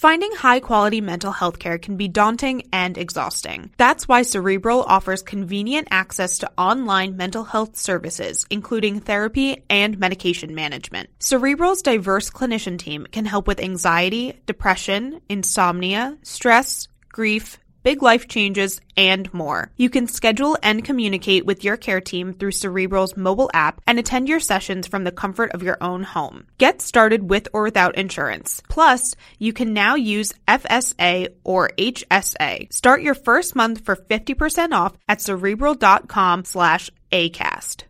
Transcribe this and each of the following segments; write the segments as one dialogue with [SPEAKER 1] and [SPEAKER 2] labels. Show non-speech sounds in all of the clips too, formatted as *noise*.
[SPEAKER 1] Finding high quality mental health care can be daunting and exhausting. That's why Cerebral offers convenient access to online mental health services, including therapy and medication management. Cerebral's diverse clinician team can help with anxiety, depression, insomnia, stress, grief, big life changes, and more. You can schedule and communicate with your care team through Cerebral's mobile app and attend your sessions from the comfort of your own home. Get started with or without insurance. Plus, you can now use FSA or HSA. Start your first month for 50% off at cerebral.com slash ACAST.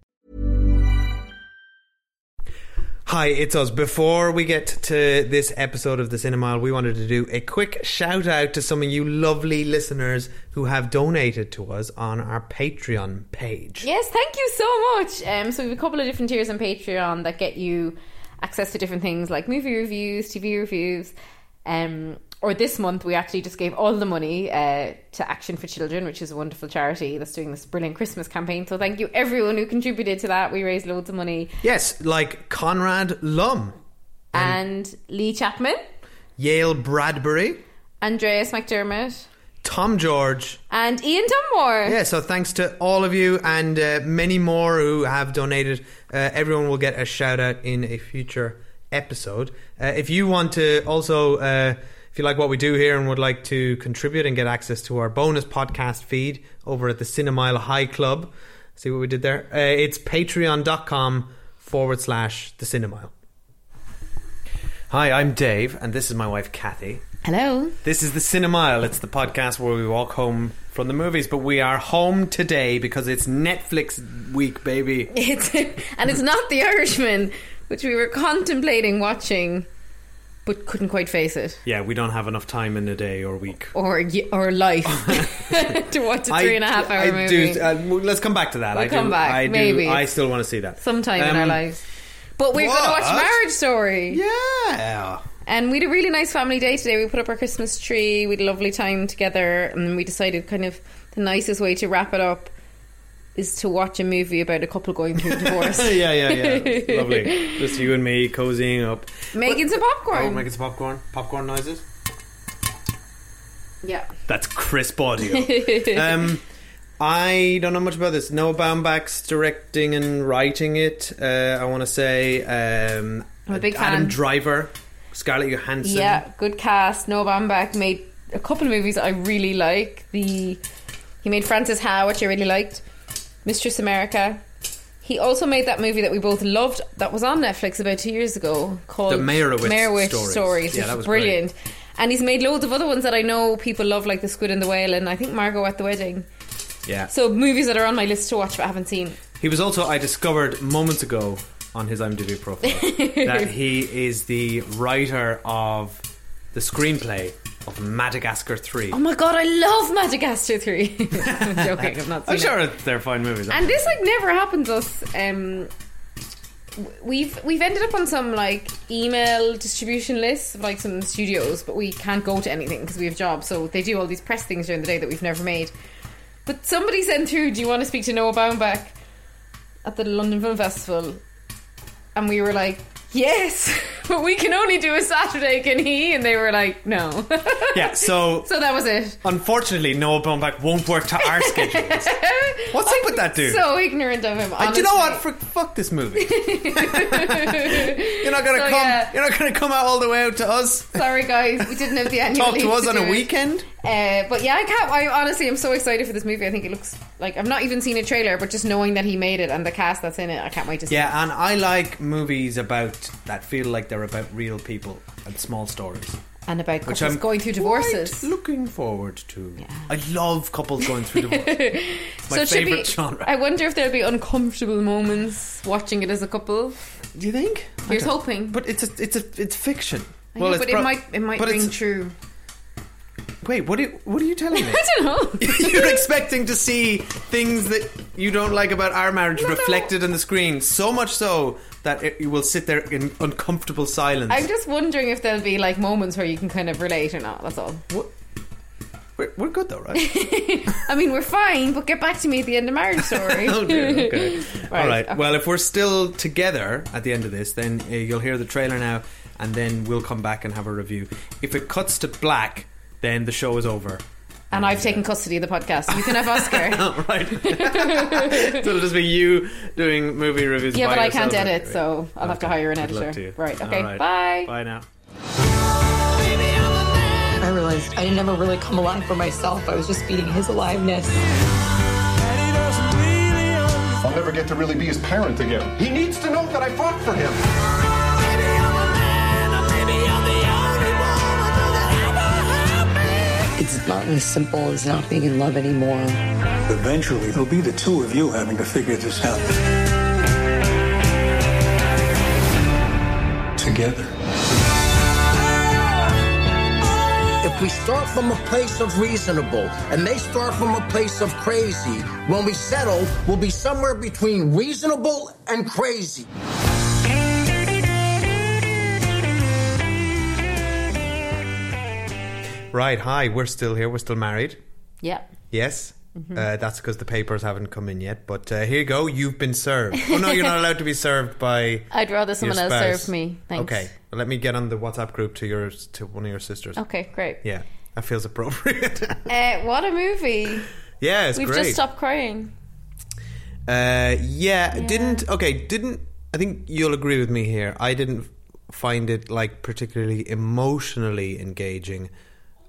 [SPEAKER 2] Hi, it's us. Before we get to this episode of the Cinemile, we wanted to do a quick shout out to some of you lovely listeners who have donated to us on our Patreon page.
[SPEAKER 3] Yes, thank you so much. Um, so we have a couple of different tiers on Patreon that get you access to different things like movie reviews, TV reviews. Um, or this month, we actually just gave all the money uh, to Action for Children, which is a wonderful charity that's doing this brilliant Christmas campaign. So thank you everyone who contributed to that. We raised loads of money.
[SPEAKER 2] Yes, like Conrad Lum,
[SPEAKER 3] And Lee Chapman,
[SPEAKER 2] Yale Bradbury,
[SPEAKER 3] Andreas McDermott,
[SPEAKER 2] Tom George.
[SPEAKER 3] and Ian Dunmore.
[SPEAKER 2] Yeah, so thanks to all of you and uh, many more who have donated. Uh, everyone will get a shout out in a future episode. Uh, if you want to also, uh, you like what we do here and would like to contribute and get access to our bonus podcast feed over at the Cinemile High Club, see what we did there? Uh, it's patreon.com forward slash the Cinemile. Hi, I'm Dave, and this is my wife Cathy.
[SPEAKER 3] Hello.
[SPEAKER 2] This is the Cinemile. It's the podcast where we walk home from the movies, but we are home today because it's Netflix week, baby.
[SPEAKER 3] It's *laughs* and it's not The Irishman, which we were contemplating watching, but couldn't quite face it,
[SPEAKER 2] Yeah, we don't have enough time in a day or week.
[SPEAKER 3] or or life *laughs* *laughs* to watch a three and a half hour
[SPEAKER 2] I
[SPEAKER 3] movie.
[SPEAKER 2] Do, uh, let's come back to that.
[SPEAKER 3] We'll
[SPEAKER 2] I do,
[SPEAKER 3] come back,
[SPEAKER 2] I do,
[SPEAKER 3] maybe.
[SPEAKER 2] I still want to see that
[SPEAKER 3] sometime in
[SPEAKER 2] Um,
[SPEAKER 3] our lives. But we're going to watch? Marriage Story.
[SPEAKER 2] Yeah.
[SPEAKER 3] And we had a really nice family day today. We put up our Christmas tree. We had a lovely time together. And we decided kind of the nicest way to wrap it up is to watch a movie about a couple going through a *laughs* divorce.
[SPEAKER 2] yeah, yeah, yeah. *laughs* Lovely. Just you and me cozying up.
[SPEAKER 3] Making some popcorn.
[SPEAKER 2] Oh, making some popcorn. Popcorn noises.
[SPEAKER 3] yeah.
[SPEAKER 2] That's crisp audio. *laughs* um, I don't know much about this. Noah Baumbach's directing and writing it. Uh, I want to say um,
[SPEAKER 3] I'm a big
[SPEAKER 2] Adam
[SPEAKER 3] fan.
[SPEAKER 2] Driver, Scarlett Johansson.
[SPEAKER 3] Yeah, good cast. Noah Baumbach made a couple of movies I really like. The he made Frances Ha, which I really liked. Mistress America. He also made that movie that we both loved that was on Netflix about two years ago called
[SPEAKER 2] The Meyerowitz
[SPEAKER 3] Meyerowitz
[SPEAKER 2] Stories.
[SPEAKER 3] Stories,
[SPEAKER 2] Yeah, that
[SPEAKER 3] was
[SPEAKER 2] was great.
[SPEAKER 3] brilliant. And he's made loads of other ones that I know people love, like The Squid and the Whale, and I think Margot at the Wedding.
[SPEAKER 2] yeah.
[SPEAKER 3] So movies that are on my list to watch but haven't seen.
[SPEAKER 2] He was also, I discovered moments ago on his IMDb profile *laughs* that he is the writer of the screenplay of Madagascar 3.
[SPEAKER 3] Oh my god, I love Madagascar 3. *laughs* I'm *laughs* joking, I'm not
[SPEAKER 2] I'm
[SPEAKER 3] it.
[SPEAKER 2] sure they're fine movies.
[SPEAKER 3] And this like never happened to us. Um, w- we've we've ended up on some like email distribution lists of like some studios, but we can't go to anything because we have jobs. So they do all these press things during the day that we've never made. But somebody sent through, "Do you want to speak to Noah Baumbach at the London Film Festival?" And we were like, "Yes, *laughs* but we can only do a Saturday, can he?" And they were like, "No." *laughs*
[SPEAKER 2] yeah, so
[SPEAKER 3] so that was it.
[SPEAKER 2] unfortunately, Noah Baumbach won't work to our schedules. *laughs* What's up with that dude?
[SPEAKER 3] So ignorant of him.
[SPEAKER 2] Do you know what? For, fuck this movie. you're not gonna
[SPEAKER 3] So,
[SPEAKER 2] come.
[SPEAKER 3] yeah.
[SPEAKER 2] You're not gonna come out all the way out to us.
[SPEAKER 3] Sorry, guys, we didn't have the annual
[SPEAKER 2] Talk to us on a
[SPEAKER 3] it.
[SPEAKER 2] weekend.
[SPEAKER 3] Uh, but yeah, I can't. I honestly, I'm so excited for this movie. I think it looks like I've not even seen a trailer, but just knowing that he made it and the cast that's in it, I can't wait to see. it.
[SPEAKER 2] Yeah, and I like movies about that feel like they're about real people and small stories.
[SPEAKER 3] and about
[SPEAKER 2] Which
[SPEAKER 3] couples
[SPEAKER 2] I'm
[SPEAKER 3] going through divorces.
[SPEAKER 2] looking forward to. I love couples going through divorce. *laughs* My
[SPEAKER 3] So
[SPEAKER 2] favorite
[SPEAKER 3] be-
[SPEAKER 2] genre.
[SPEAKER 3] I wonder if there'll be uncomfortable moments watching it as a couple.
[SPEAKER 2] Do you think? I
[SPEAKER 3] Here's hoping.
[SPEAKER 2] But it's a it's a it's fiction.
[SPEAKER 3] I know,
[SPEAKER 2] it's
[SPEAKER 3] but
[SPEAKER 2] pro-
[SPEAKER 3] it might it might ring true.
[SPEAKER 2] Wait, what? Are, what are you telling me? *laughs*
[SPEAKER 3] I don't know. *laughs*
[SPEAKER 2] You're expecting to see things that you don't like about our marriage reflected on the screen, so much so that it, you will sit there in uncomfortable silence.
[SPEAKER 3] I'm just wondering if there'll be like moments where you can kind of relate or not. That's all.
[SPEAKER 2] What? We're, we're good though, right? *laughs*
[SPEAKER 3] I mean, we're fine, but get back to me at the end of marriage story.
[SPEAKER 2] oh dear. Okay.
[SPEAKER 3] Right,
[SPEAKER 2] All right.
[SPEAKER 3] okay.
[SPEAKER 2] Well, if we're still together at the end of this, then uh, you'll hear the trailer now, and then we'll come back and have a review. If it cuts to black, then the show is over.
[SPEAKER 3] and I've taken custody of the podcast. You can have Oscar. *laughs*
[SPEAKER 2] Oh, right. *laughs* so it'll just be you doing movie reviews.
[SPEAKER 3] yeah,
[SPEAKER 2] by
[SPEAKER 3] but I can't
[SPEAKER 2] yourself.
[SPEAKER 3] edit, so I'll have to hire an
[SPEAKER 2] Good luck
[SPEAKER 3] editor.
[SPEAKER 2] to you.
[SPEAKER 3] Right. Okay.
[SPEAKER 2] right.
[SPEAKER 3] Bye.
[SPEAKER 2] Bye now.
[SPEAKER 4] I realized I didn't ever really come alive for myself. I was just feeding his aliveness.
[SPEAKER 5] I'll never get to really be his parent again. He needs to know that I fought for him.
[SPEAKER 4] As simple as not being in love anymore.
[SPEAKER 6] Eventually, it'll be the two of you having to figure this out. Together.
[SPEAKER 7] If we start from a place of reasonable and they start from a place of crazy, when we settle, we'll be somewhere between reasonable and crazy.
[SPEAKER 2] Right. Hi. We're still here. We're still married.
[SPEAKER 3] Yeah.
[SPEAKER 2] Yes.
[SPEAKER 3] Mm-hmm.
[SPEAKER 2] Uh, that's because the papers haven't come in yet. But uh, here you go. You've been served. Oh no, you're not *laughs* allowed to be served by.
[SPEAKER 3] I'd rather someone else serve me. Thanks.
[SPEAKER 2] Okay. Well, let me get on the WhatsApp group to yours to one of your sisters.
[SPEAKER 3] Okay. Great.
[SPEAKER 2] Yeah, that feels appropriate. *laughs*
[SPEAKER 3] Uh, what a movie!
[SPEAKER 2] yeah, it's
[SPEAKER 3] We've
[SPEAKER 2] great.
[SPEAKER 3] just stopped crying.
[SPEAKER 2] Uh, yeah, didn't okay, didn't I think you'll agree with me here. I didn't find it like particularly emotionally engaging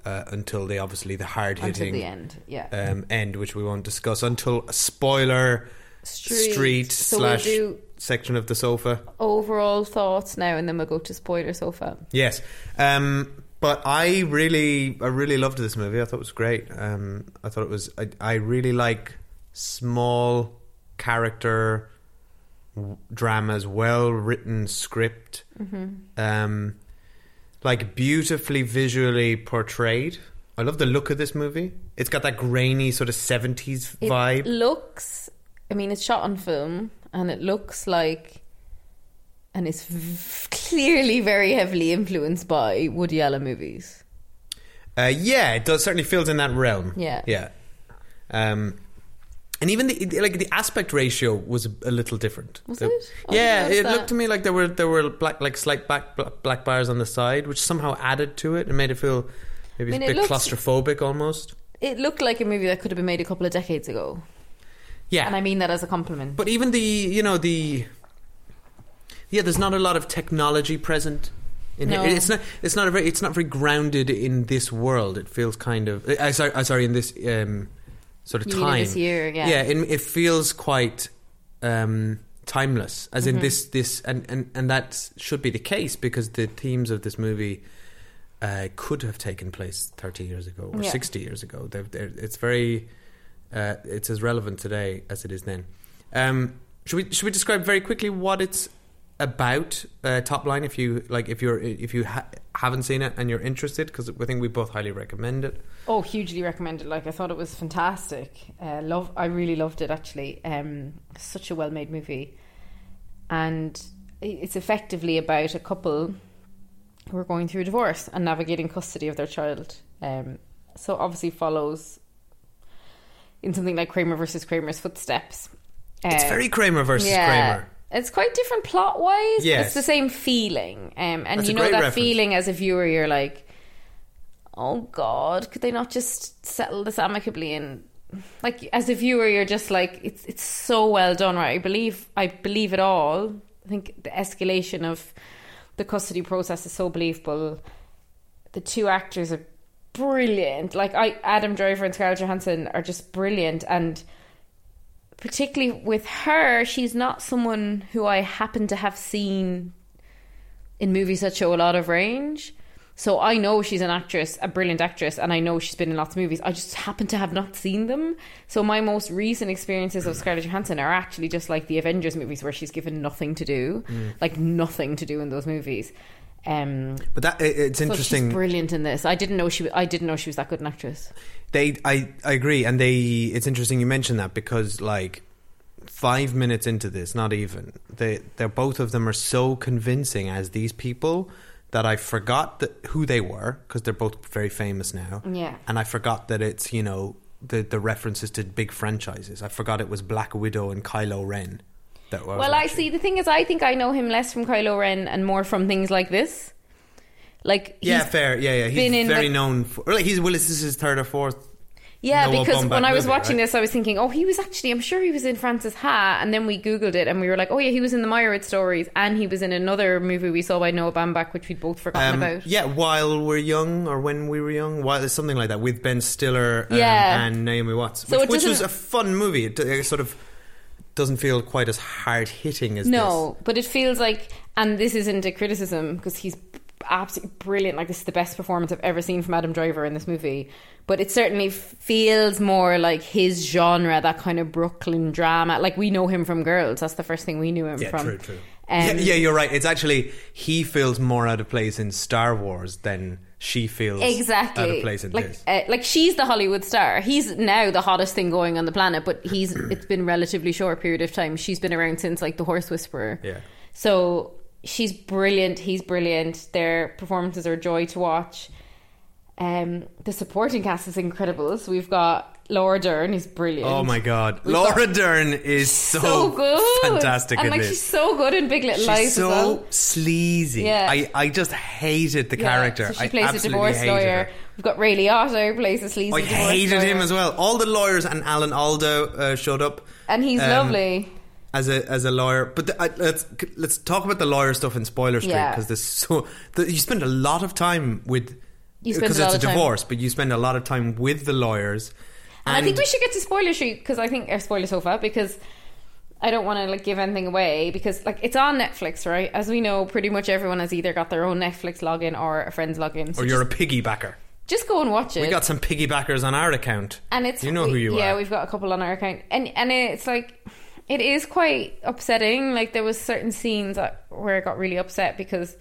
[SPEAKER 2] uh, until the obviously the hard hitting
[SPEAKER 3] the end. Yeah.
[SPEAKER 2] um, end, which we won't discuss until a spoiler
[SPEAKER 3] Street.
[SPEAKER 2] street,
[SPEAKER 3] So we'll
[SPEAKER 2] slash
[SPEAKER 3] do-
[SPEAKER 2] section of the sofa.
[SPEAKER 3] Overall thoughts now, and then we'll go to spoiler sofa.
[SPEAKER 2] Yes, um, but I really, I really loved this movie. I thought it was great. Um, I thought it was. I, I really like small character dramas, well written script, um, like beautifully visually portrayed. I love the look of this movie. It's got that grainy sort of seventies
[SPEAKER 3] It
[SPEAKER 2] vibe.
[SPEAKER 3] looks. I mean, it's shot on film, and it looks like, and it's v- clearly very heavily influenced by Woody Allen movies.
[SPEAKER 2] Uh, yeah, it does certainly feels in that realm.
[SPEAKER 3] Yeah.
[SPEAKER 2] yeah. Um, and even the like the aspect ratio was a, little different.
[SPEAKER 3] Was it? Oh,
[SPEAKER 2] yeah, it
[SPEAKER 3] notice
[SPEAKER 2] looked to me like there were there were black like slight black black, bars on the side, which somehow added to it and made it feel maybe
[SPEAKER 3] I mean,
[SPEAKER 2] a bit
[SPEAKER 3] looks-
[SPEAKER 2] claustrophobic almost.
[SPEAKER 3] It looked like a movie that could have been made a couple of decades ago,
[SPEAKER 2] Yeah,
[SPEAKER 3] and I mean that as a compliment.
[SPEAKER 2] but even the you know the yeah, there's not a lot of technology present. In
[SPEAKER 3] No.
[SPEAKER 2] here. It's not. It's not a very. It's not very grounded in this world. It feels kind of. I sorry. I sorry. In this um, sort of
[SPEAKER 3] You mean in
[SPEAKER 2] time.
[SPEAKER 3] this year, yeah.
[SPEAKER 2] Yeah. It, it feels quite um, timeless. As
[SPEAKER 3] Mm-hmm.
[SPEAKER 2] in this. This and, and and that should be the case because the themes of this movie uh, could have taken place 30 years ago or
[SPEAKER 3] Yeah.
[SPEAKER 2] 60 years ago. They're, they're, it's very. Uh, it's as relevant today as it is then. Um, should we should we describe very quickly what it's about? Uh, top line, if you like, if you're if you ha- haven't seen it and you're interested, because I think we both highly recommend it.
[SPEAKER 3] Oh, hugely recommended. Like I thought it was fantastic. Uh, love, I really loved it. Actually, um, such a well-made movie, and it's effectively about a couple who are going through a divorce and navigating custody of their child. Um, so obviously follows in something like Kramer versus Kramer's footsteps.
[SPEAKER 2] It's
[SPEAKER 3] Uh,
[SPEAKER 2] very Kramer versus Kramer.
[SPEAKER 3] It's quite different plot wise,
[SPEAKER 2] Yes.
[SPEAKER 3] it's the same feeling. Um, and
[SPEAKER 2] That's
[SPEAKER 3] you know that
[SPEAKER 2] reference.
[SPEAKER 3] feeling as a viewer, you're like, oh God, could they not just settle this amicably? And like as a viewer, you're just like, it's it's so well done, right? I believe I believe it all. I think the escalation of the custody process is so believable. The two actors are brilliant. Like I, Adam Driver and Scarlett Johansson are just brilliant, and particularly with her, she's not someone who I happen to have seen in movies that show a lot of range. So I know she's an actress, a brilliant actress, and I know she's been in lots of movies. I just happen to have not seen them. So my most recent experiences of Scarlett Johansson are actually just like the Avengers movies where she's given nothing to do, like nothing to do in those movies. Um,
[SPEAKER 2] But that it- it's
[SPEAKER 3] so
[SPEAKER 2] interesting.
[SPEAKER 3] brilliant in this. I didn't know she. I didn't know she was that good an actress.
[SPEAKER 2] They, I, I agree, and they. It's interesting you mention that because like five minutes into this, not even they, they're both of them are so convincing as these people that I forgot that who they were because they're both very famous now.
[SPEAKER 3] Yeah.
[SPEAKER 2] and I forgot that it's you know the the references to big franchises. I forgot it was Black Widow and Kylo Ren. That
[SPEAKER 3] Well, I see. The thing is, I think I know him less from Kylo Ren and more from things like this. Like,
[SPEAKER 2] Yeah,
[SPEAKER 3] he's
[SPEAKER 2] fair. Yeah, yeah. He's
[SPEAKER 3] been in,
[SPEAKER 2] very
[SPEAKER 3] like-
[SPEAKER 2] known for. Like he's well, this is his third or fourth.
[SPEAKER 3] Yeah,
[SPEAKER 2] Noah
[SPEAKER 3] because
[SPEAKER 2] Baumbach
[SPEAKER 3] when I was
[SPEAKER 2] movie,
[SPEAKER 3] watching
[SPEAKER 2] right?
[SPEAKER 3] this, I was thinking, oh, he was actually, I'm sure he was in Frances Ha. And then we Googled it and we were like, oh, yeah, he was in the Meyerowitz stories. And he was in another movie we saw by Noah Baumbach, which we'd both forgotten
[SPEAKER 2] Um,
[SPEAKER 3] about.
[SPEAKER 2] yeah, while we're young, or when we were young, while something like that with Ben Stiller um,
[SPEAKER 3] Yeah.
[SPEAKER 2] and Naomi Watts,
[SPEAKER 3] So
[SPEAKER 2] which,
[SPEAKER 3] it
[SPEAKER 2] which was a fun movie. It, it sort of doesn't feel quite as hard hitting as
[SPEAKER 3] No, but it feels like, and this isn't a criticism because he's absolutely brilliant. Like this is the best performance I've ever seen from Adam Driver in this movie. But it certainly feels more like his genre, that kind of Brooklyn drama. Like we know him from Girls. That's the first thing we knew him.
[SPEAKER 2] Yeah,
[SPEAKER 3] from.
[SPEAKER 2] true, true.
[SPEAKER 3] Um,
[SPEAKER 2] yeah, yeah, you're right. It's actually he feels more out of place in Star Wars than she feels
[SPEAKER 3] Exactly.
[SPEAKER 2] out of place in
[SPEAKER 3] like,
[SPEAKER 2] this.
[SPEAKER 3] uh, like she's the Hollywood star. He's now the hottest thing going on the planet, but he's *clears throat* it's been relatively short period of time. She's been around since like the Horse Whisperer.
[SPEAKER 2] Yeah.
[SPEAKER 3] So she's brilliant. He's brilliant. Their performances are a joy to watch. Um, the supporting cast is incredible. So we've got Laura Dern, who's brilliant.
[SPEAKER 2] Oh my god,
[SPEAKER 3] We've
[SPEAKER 2] Laura Dern is so,
[SPEAKER 3] so good,
[SPEAKER 2] fantastic
[SPEAKER 3] and
[SPEAKER 2] in
[SPEAKER 3] like
[SPEAKER 2] this.
[SPEAKER 3] she's so good in Big Little
[SPEAKER 2] She's
[SPEAKER 3] Lies
[SPEAKER 2] so
[SPEAKER 3] as well.
[SPEAKER 2] sleazy.
[SPEAKER 3] Yeah.
[SPEAKER 2] I, I just hated the
[SPEAKER 3] Yeah,
[SPEAKER 2] character.
[SPEAKER 3] So she
[SPEAKER 2] I
[SPEAKER 3] plays a
[SPEAKER 2] absolutely
[SPEAKER 3] divorce lawyer.
[SPEAKER 2] her.
[SPEAKER 3] We've got Ray Liotta who plays a sleazy
[SPEAKER 2] I hated
[SPEAKER 3] lawyer.
[SPEAKER 2] him as well. All the lawyers and Alan Alda uh, showed up
[SPEAKER 3] and he's
[SPEAKER 2] um,
[SPEAKER 3] lovely.
[SPEAKER 2] As a as a lawyer. But the, I, let's let's talk about the lawyer stuff in Spoiler Street
[SPEAKER 3] Yeah.
[SPEAKER 2] because there's so the, you spend a lot of time with because it's a
[SPEAKER 3] time-
[SPEAKER 2] divorce, but you spend a lot of time with the lawyers.
[SPEAKER 3] And, I think we should get to spoiler street because I think or spoiler sofa because I don't want to like give anything away because like it's on Netflix, right? As we know, pretty much everyone has either got their own Netflix login or a friend's login. So
[SPEAKER 2] or you're
[SPEAKER 3] just,
[SPEAKER 2] a piggybacker.
[SPEAKER 3] just go and watch it.
[SPEAKER 2] We got some piggybackers on our account,
[SPEAKER 3] and it's
[SPEAKER 2] you know
[SPEAKER 3] we-
[SPEAKER 2] who you
[SPEAKER 3] yeah,
[SPEAKER 2] are.
[SPEAKER 3] Yeah, we've got a couple on our account, and and it's like it is quite upsetting. Like there was certain scenes where I got really upset because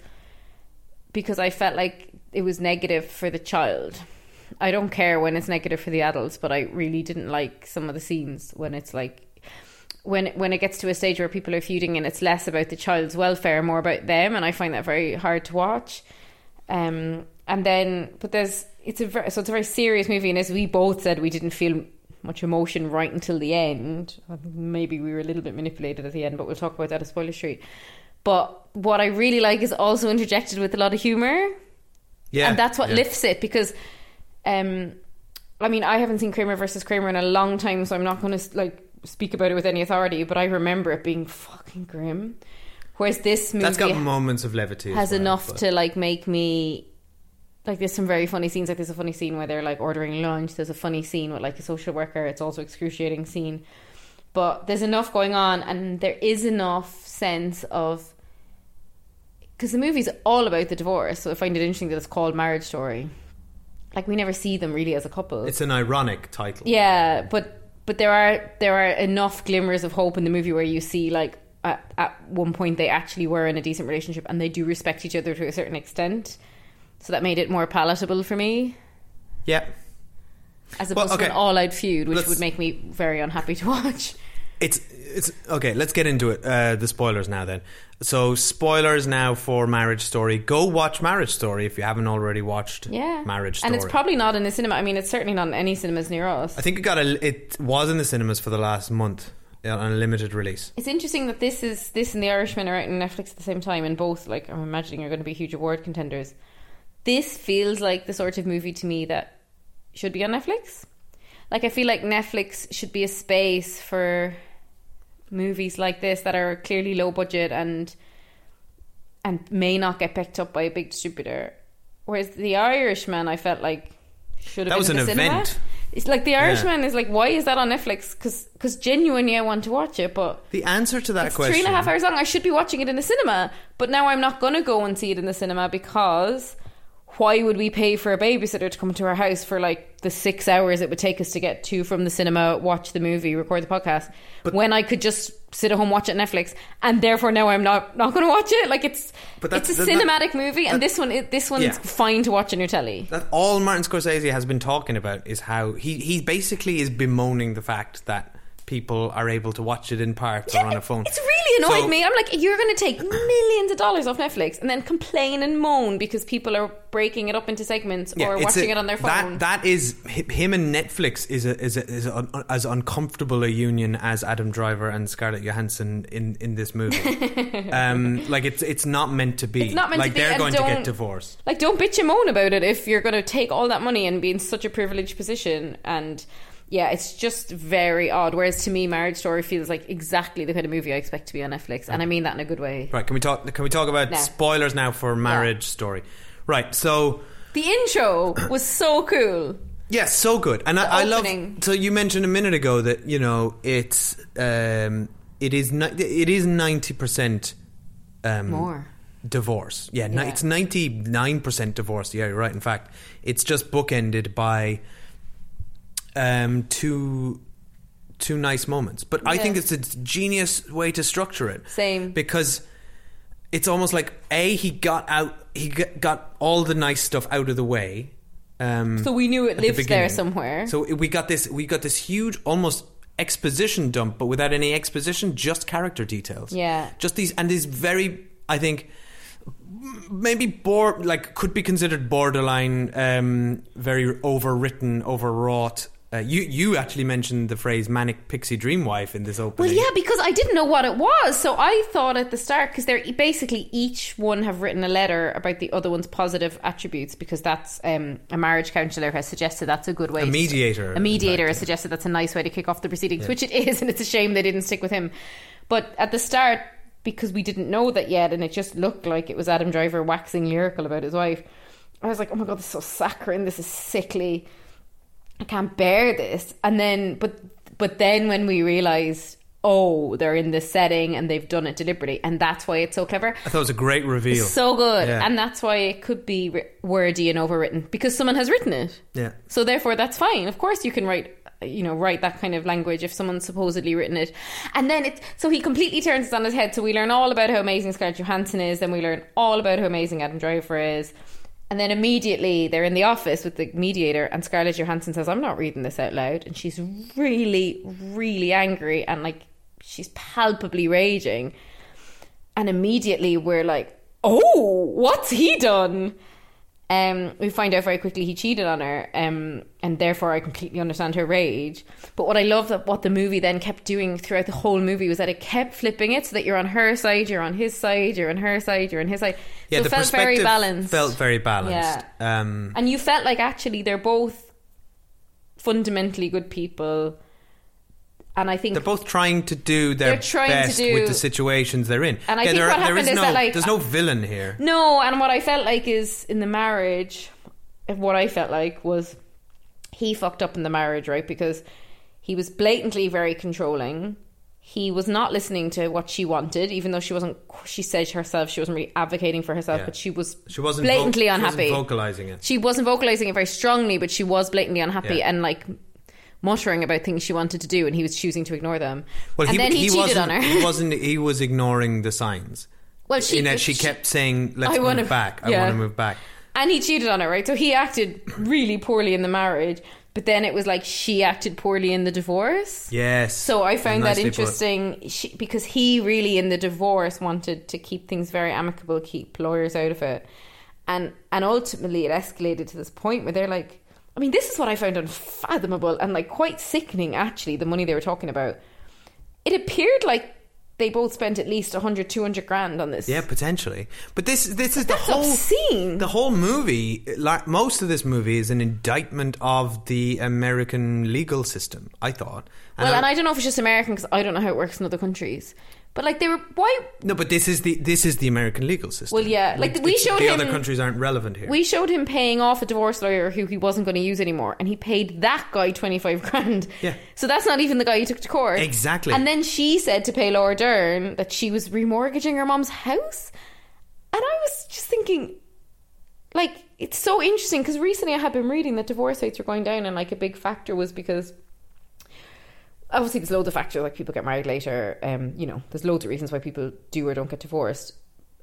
[SPEAKER 3] because I felt like it was negative for the child. I don't care when it's negative for the adults, but I really didn't like some of the scenes when it's like when when it gets to a stage where people are feuding and it's less about the child's welfare, more about them, and I find that very hard to watch. Um, and then, but there's it's a ver- so it's a very serious movie, and as we both said, we didn't feel much emotion right until the end. Maybe we were a little bit manipulated at the end, but we'll talk about that at Spoiler Street. But what I really like is also interjected with a lot of humor
[SPEAKER 2] yeah,
[SPEAKER 3] and that's what
[SPEAKER 2] yeah.
[SPEAKER 3] lifts it because um i mean i haven't seen kramer versus kramer in a long time so i'm not going to like speak about it with any authority but i remember it being fucking grim whereas this movie
[SPEAKER 2] That's got moments of levity. as
[SPEAKER 3] has
[SPEAKER 2] well,
[SPEAKER 3] enough
[SPEAKER 2] but-
[SPEAKER 3] to like make me like there's some very funny scenes. Like there's a funny scene where they're like ordering lunch. There's a funny scene with like a social worker. It's also excruciating scene. But there's enough going on and there is enough sense of because the movie's all about the divorce. So i find it interesting that it's called marriage story. Like we never see them really as a couple.
[SPEAKER 2] It's an ironic title.
[SPEAKER 3] yeah, but but there are there are enough glimmers of hope in the movie where you see like at, at one point they actually were in a decent relationship and they do respect each other to a certain extent. So that made it more palatable for me
[SPEAKER 2] yeah.
[SPEAKER 3] as
[SPEAKER 2] Well,
[SPEAKER 3] opposed
[SPEAKER 2] okay.
[SPEAKER 3] to an all-out feud, which
[SPEAKER 2] Let's-
[SPEAKER 3] would make me very unhappy to watch.
[SPEAKER 2] It's it's okay. Let's get into it. Uh, the spoilers now. Then, so spoilers now for Marriage Story. Go watch Marriage Story if you haven't already watched.
[SPEAKER 3] Yeah,
[SPEAKER 2] Marriage Story.
[SPEAKER 3] and it's probably not in the cinema. I mean, it's certainly not in any cinemas near us.
[SPEAKER 2] I think it got a. It was in the cinemas for the last month on a limited release.
[SPEAKER 3] It's interesting that this is this and The Irishman are out on Netflix at the same time, and both like I'm imagining are going to be huge award contenders. This feels like the sort of movie to me that should be on Netflix. Like I feel like Netflix should be a space for movies like this that are clearly low budget and and may not get picked up by a big distributor. Whereas The Irishman, I felt like should have
[SPEAKER 2] That was
[SPEAKER 3] been in
[SPEAKER 2] an
[SPEAKER 3] the cinema.
[SPEAKER 2] event.
[SPEAKER 3] It's like The Irishman is like, why is that on Netflix? Because genuinely, I want to watch it, but
[SPEAKER 2] The answer to that
[SPEAKER 3] it's
[SPEAKER 2] question.
[SPEAKER 3] three and a half hours long. I should be watching it in the cinema, but now I'm not going to go and see it in the cinema because why would we pay for a babysitter to come to our house for like the six hours it would take us to get to from the cinema, watch the movie, record the podcast, when I could just sit at home watch it on Netflix, and therefore now I'm not not going to watch it. Like it's
[SPEAKER 2] But
[SPEAKER 3] it's a
[SPEAKER 2] that-
[SPEAKER 3] cinematic movie, and this one this one's
[SPEAKER 2] Yeah.
[SPEAKER 3] fine to watch on your telly.
[SPEAKER 2] That all Martin Scorsese has been talking about is how he he basically is bemoaning the fact that people are able to watch it in parts or on a phone.
[SPEAKER 3] It's really annoyed
[SPEAKER 2] So-
[SPEAKER 3] me. I'm like, you're going to take millions of dollars off Netflix and then complain and moan because people are breaking it up into segments or watching
[SPEAKER 2] a-
[SPEAKER 3] it on their phone.
[SPEAKER 2] That that is him and Netflix is a, is a, is a, as uncomfortable a union as Adam Driver and Scarlett Johansson in, in this movie. *laughs* um, like it's it's not meant to be.
[SPEAKER 3] It's not meant
[SPEAKER 2] like
[SPEAKER 3] to be,
[SPEAKER 2] they're going to get divorced.
[SPEAKER 3] Like, don't bitch and moan about it if you're going to take all that money and be in such a privileged position. And yeah, it's just very odd. Whereas to me, Marriage Story feels like exactly the kind of movie I expect to be on Netflix, and I mean that in a good way.
[SPEAKER 2] Right? Can we talk? Can we talk about
[SPEAKER 3] No.
[SPEAKER 2] spoilers now for Marriage Story? Right. So.
[SPEAKER 3] The intro was so cool.
[SPEAKER 2] Yeah, so good, and I, I love.
[SPEAKER 3] opening.
[SPEAKER 2] So you mentioned a minute ago that you know it's um, it is ni- it is ninety percent um,
[SPEAKER 3] More.
[SPEAKER 2] divorce. Yeah, ni-
[SPEAKER 3] Yeah.
[SPEAKER 2] it's ninety nine percent divorce. Yeah, you're right. In fact, it's just bookended by um, two two nice moments. But I think it's a genius way to structure it.
[SPEAKER 3] Same.
[SPEAKER 2] because it's almost like a he got out he got, all the nice stuff out of the way. Um,
[SPEAKER 3] So we knew it
[SPEAKER 2] at the
[SPEAKER 3] lived there somewhere.
[SPEAKER 2] So we got this we got this huge almost exposition dump, but without any exposition, just character details.
[SPEAKER 3] Yeah.
[SPEAKER 2] just these and these very I think maybe bore like could be considered borderline um, very overwritten, overwrought. Uh, you you actually mentioned the phrase manic pixie dream wife in this opening.
[SPEAKER 3] Well, yeah, because I didn't know what it was. So I thought at the start, because they're basically each one have written a letter about the other one's positive attributes, because that's um, a marriage counsellor has suggested that's a good way.
[SPEAKER 2] A
[SPEAKER 3] to-
[SPEAKER 2] mediator,
[SPEAKER 3] a mediator has suggested that's a nice way to kick off the proceedings, which it *laughs* is, and it's a shame they didn't stick with him. But at the start, because we didn't know that yet, and it just looked like it was Adam Driver waxing lyrical about his wife, I was like, oh my god, this is so saccharine. This is sickly. I can't bear this. And then, but but then when we realized, oh, they're in this setting and they've done it deliberately, and that's why it's so clever.
[SPEAKER 2] I thought it was a great reveal.
[SPEAKER 3] So good,
[SPEAKER 2] Yeah.
[SPEAKER 3] and that's why it could be wordy and overwritten because someone has written it.
[SPEAKER 2] Yeah.
[SPEAKER 3] So therefore, that's fine. Of course, you can write, you know, write that kind of language if someone's supposedly written it. And then it, so he completely turns it on his head. So we learn all about how amazing Scarlett Johansson is. Then we learn all about how amazing Adam Driver is. And then immediately they're in the office with the mediator, and Scarlett Johansson says, "I'm not reading this out loud," and she's really, really angry and like she's palpably raging. And immediately we're like, "Oh, what's he done?" Um, we find out very quickly he cheated on her, um, and therefore I completely understand her rage. But what I love that what the movie then kept doing throughout the whole movie was that it kept flipping it so that you're on her side, you're on his side, you're on her side, you're on his side.
[SPEAKER 2] Yeah,
[SPEAKER 3] so
[SPEAKER 2] the
[SPEAKER 3] it felt very balanced.
[SPEAKER 2] Felt very balanced.
[SPEAKER 3] Yeah.
[SPEAKER 2] Um,
[SPEAKER 3] and you felt like actually they're both fundamentally good people, and I think
[SPEAKER 2] they're both trying to do their best
[SPEAKER 3] do-
[SPEAKER 2] with the situations they're in.
[SPEAKER 3] And I
[SPEAKER 2] yeah,
[SPEAKER 3] think
[SPEAKER 2] there,
[SPEAKER 3] what happened
[SPEAKER 2] is
[SPEAKER 3] is
[SPEAKER 2] no,
[SPEAKER 3] that, like-
[SPEAKER 2] there's no villain here.
[SPEAKER 3] No, and what I felt like is in the marriage, what I felt like was he fucked up in the marriage, right? Because he was blatantly very controlling. He was not listening to what she wanted, even though she wasn't. She said herself she wasn't really advocating for herself,
[SPEAKER 2] Yeah.
[SPEAKER 3] but she was
[SPEAKER 2] She wasn't
[SPEAKER 3] blatantly
[SPEAKER 2] vo- she wasn't
[SPEAKER 3] unhappy.
[SPEAKER 2] vocalizing it.
[SPEAKER 3] She wasn't vocalizing it very strongly, but she was blatantly unhappy
[SPEAKER 2] Yeah.
[SPEAKER 3] and like muttering about things she wanted to do, and he was choosing to ignore them.
[SPEAKER 2] Well,
[SPEAKER 3] and
[SPEAKER 2] he,
[SPEAKER 3] then he, cheated
[SPEAKER 2] wasn't,
[SPEAKER 3] on her.
[SPEAKER 2] he wasn't. He was ignoring the signs.
[SPEAKER 3] well, she,
[SPEAKER 2] in that she kept saying, "Let's
[SPEAKER 3] I
[SPEAKER 2] move
[SPEAKER 3] wanna-
[SPEAKER 2] back. I
[SPEAKER 3] yeah.
[SPEAKER 2] want to move back."
[SPEAKER 3] And he cheated on her, right? So he acted really poorly in the marriage, but then it was like she acted poorly in the divorce.
[SPEAKER 2] Yes.
[SPEAKER 3] So I found that interesting she, because he really in the divorce wanted to keep things very amicable, keep lawyers out of it, and and ultimately it escalated to this point where they're like, I mean, this is what I found unfathomable and like quite sickening. Actually, the money they were talking about, it appeared like they both spent at least 100, 200 grand on this.
[SPEAKER 2] Yeah, potentially. But this this is the whole
[SPEAKER 3] obscene.
[SPEAKER 2] the whole movie. Like most of this movie is an indictment of the American legal system. I thought.
[SPEAKER 3] Well, and I don't know if it's just American because I don't know how it works in other countries. But like they were, why?
[SPEAKER 2] no, but this is the this is the American legal system.
[SPEAKER 3] Well, yeah, like, we
[SPEAKER 2] it's-
[SPEAKER 3] showed
[SPEAKER 2] the
[SPEAKER 3] him-
[SPEAKER 2] other countries aren't relevant here.
[SPEAKER 3] We showed him paying off a divorce lawyer who he wasn't going to use anymore, and he paid that guy twenty five *laughs* grand.
[SPEAKER 2] Yeah.
[SPEAKER 3] So that's not even the guy he took to court.
[SPEAKER 2] Exactly.
[SPEAKER 3] And then she said to pay Laura Dern that she was remortgaging her mom's house, and I was just thinking, like, it's so interesting because recently I had been reading that divorce rates were going down, and like a big factor was because obviously there's loads of factors like people get married later. Um, you know, there's loads of reasons why people do or don't get divorced.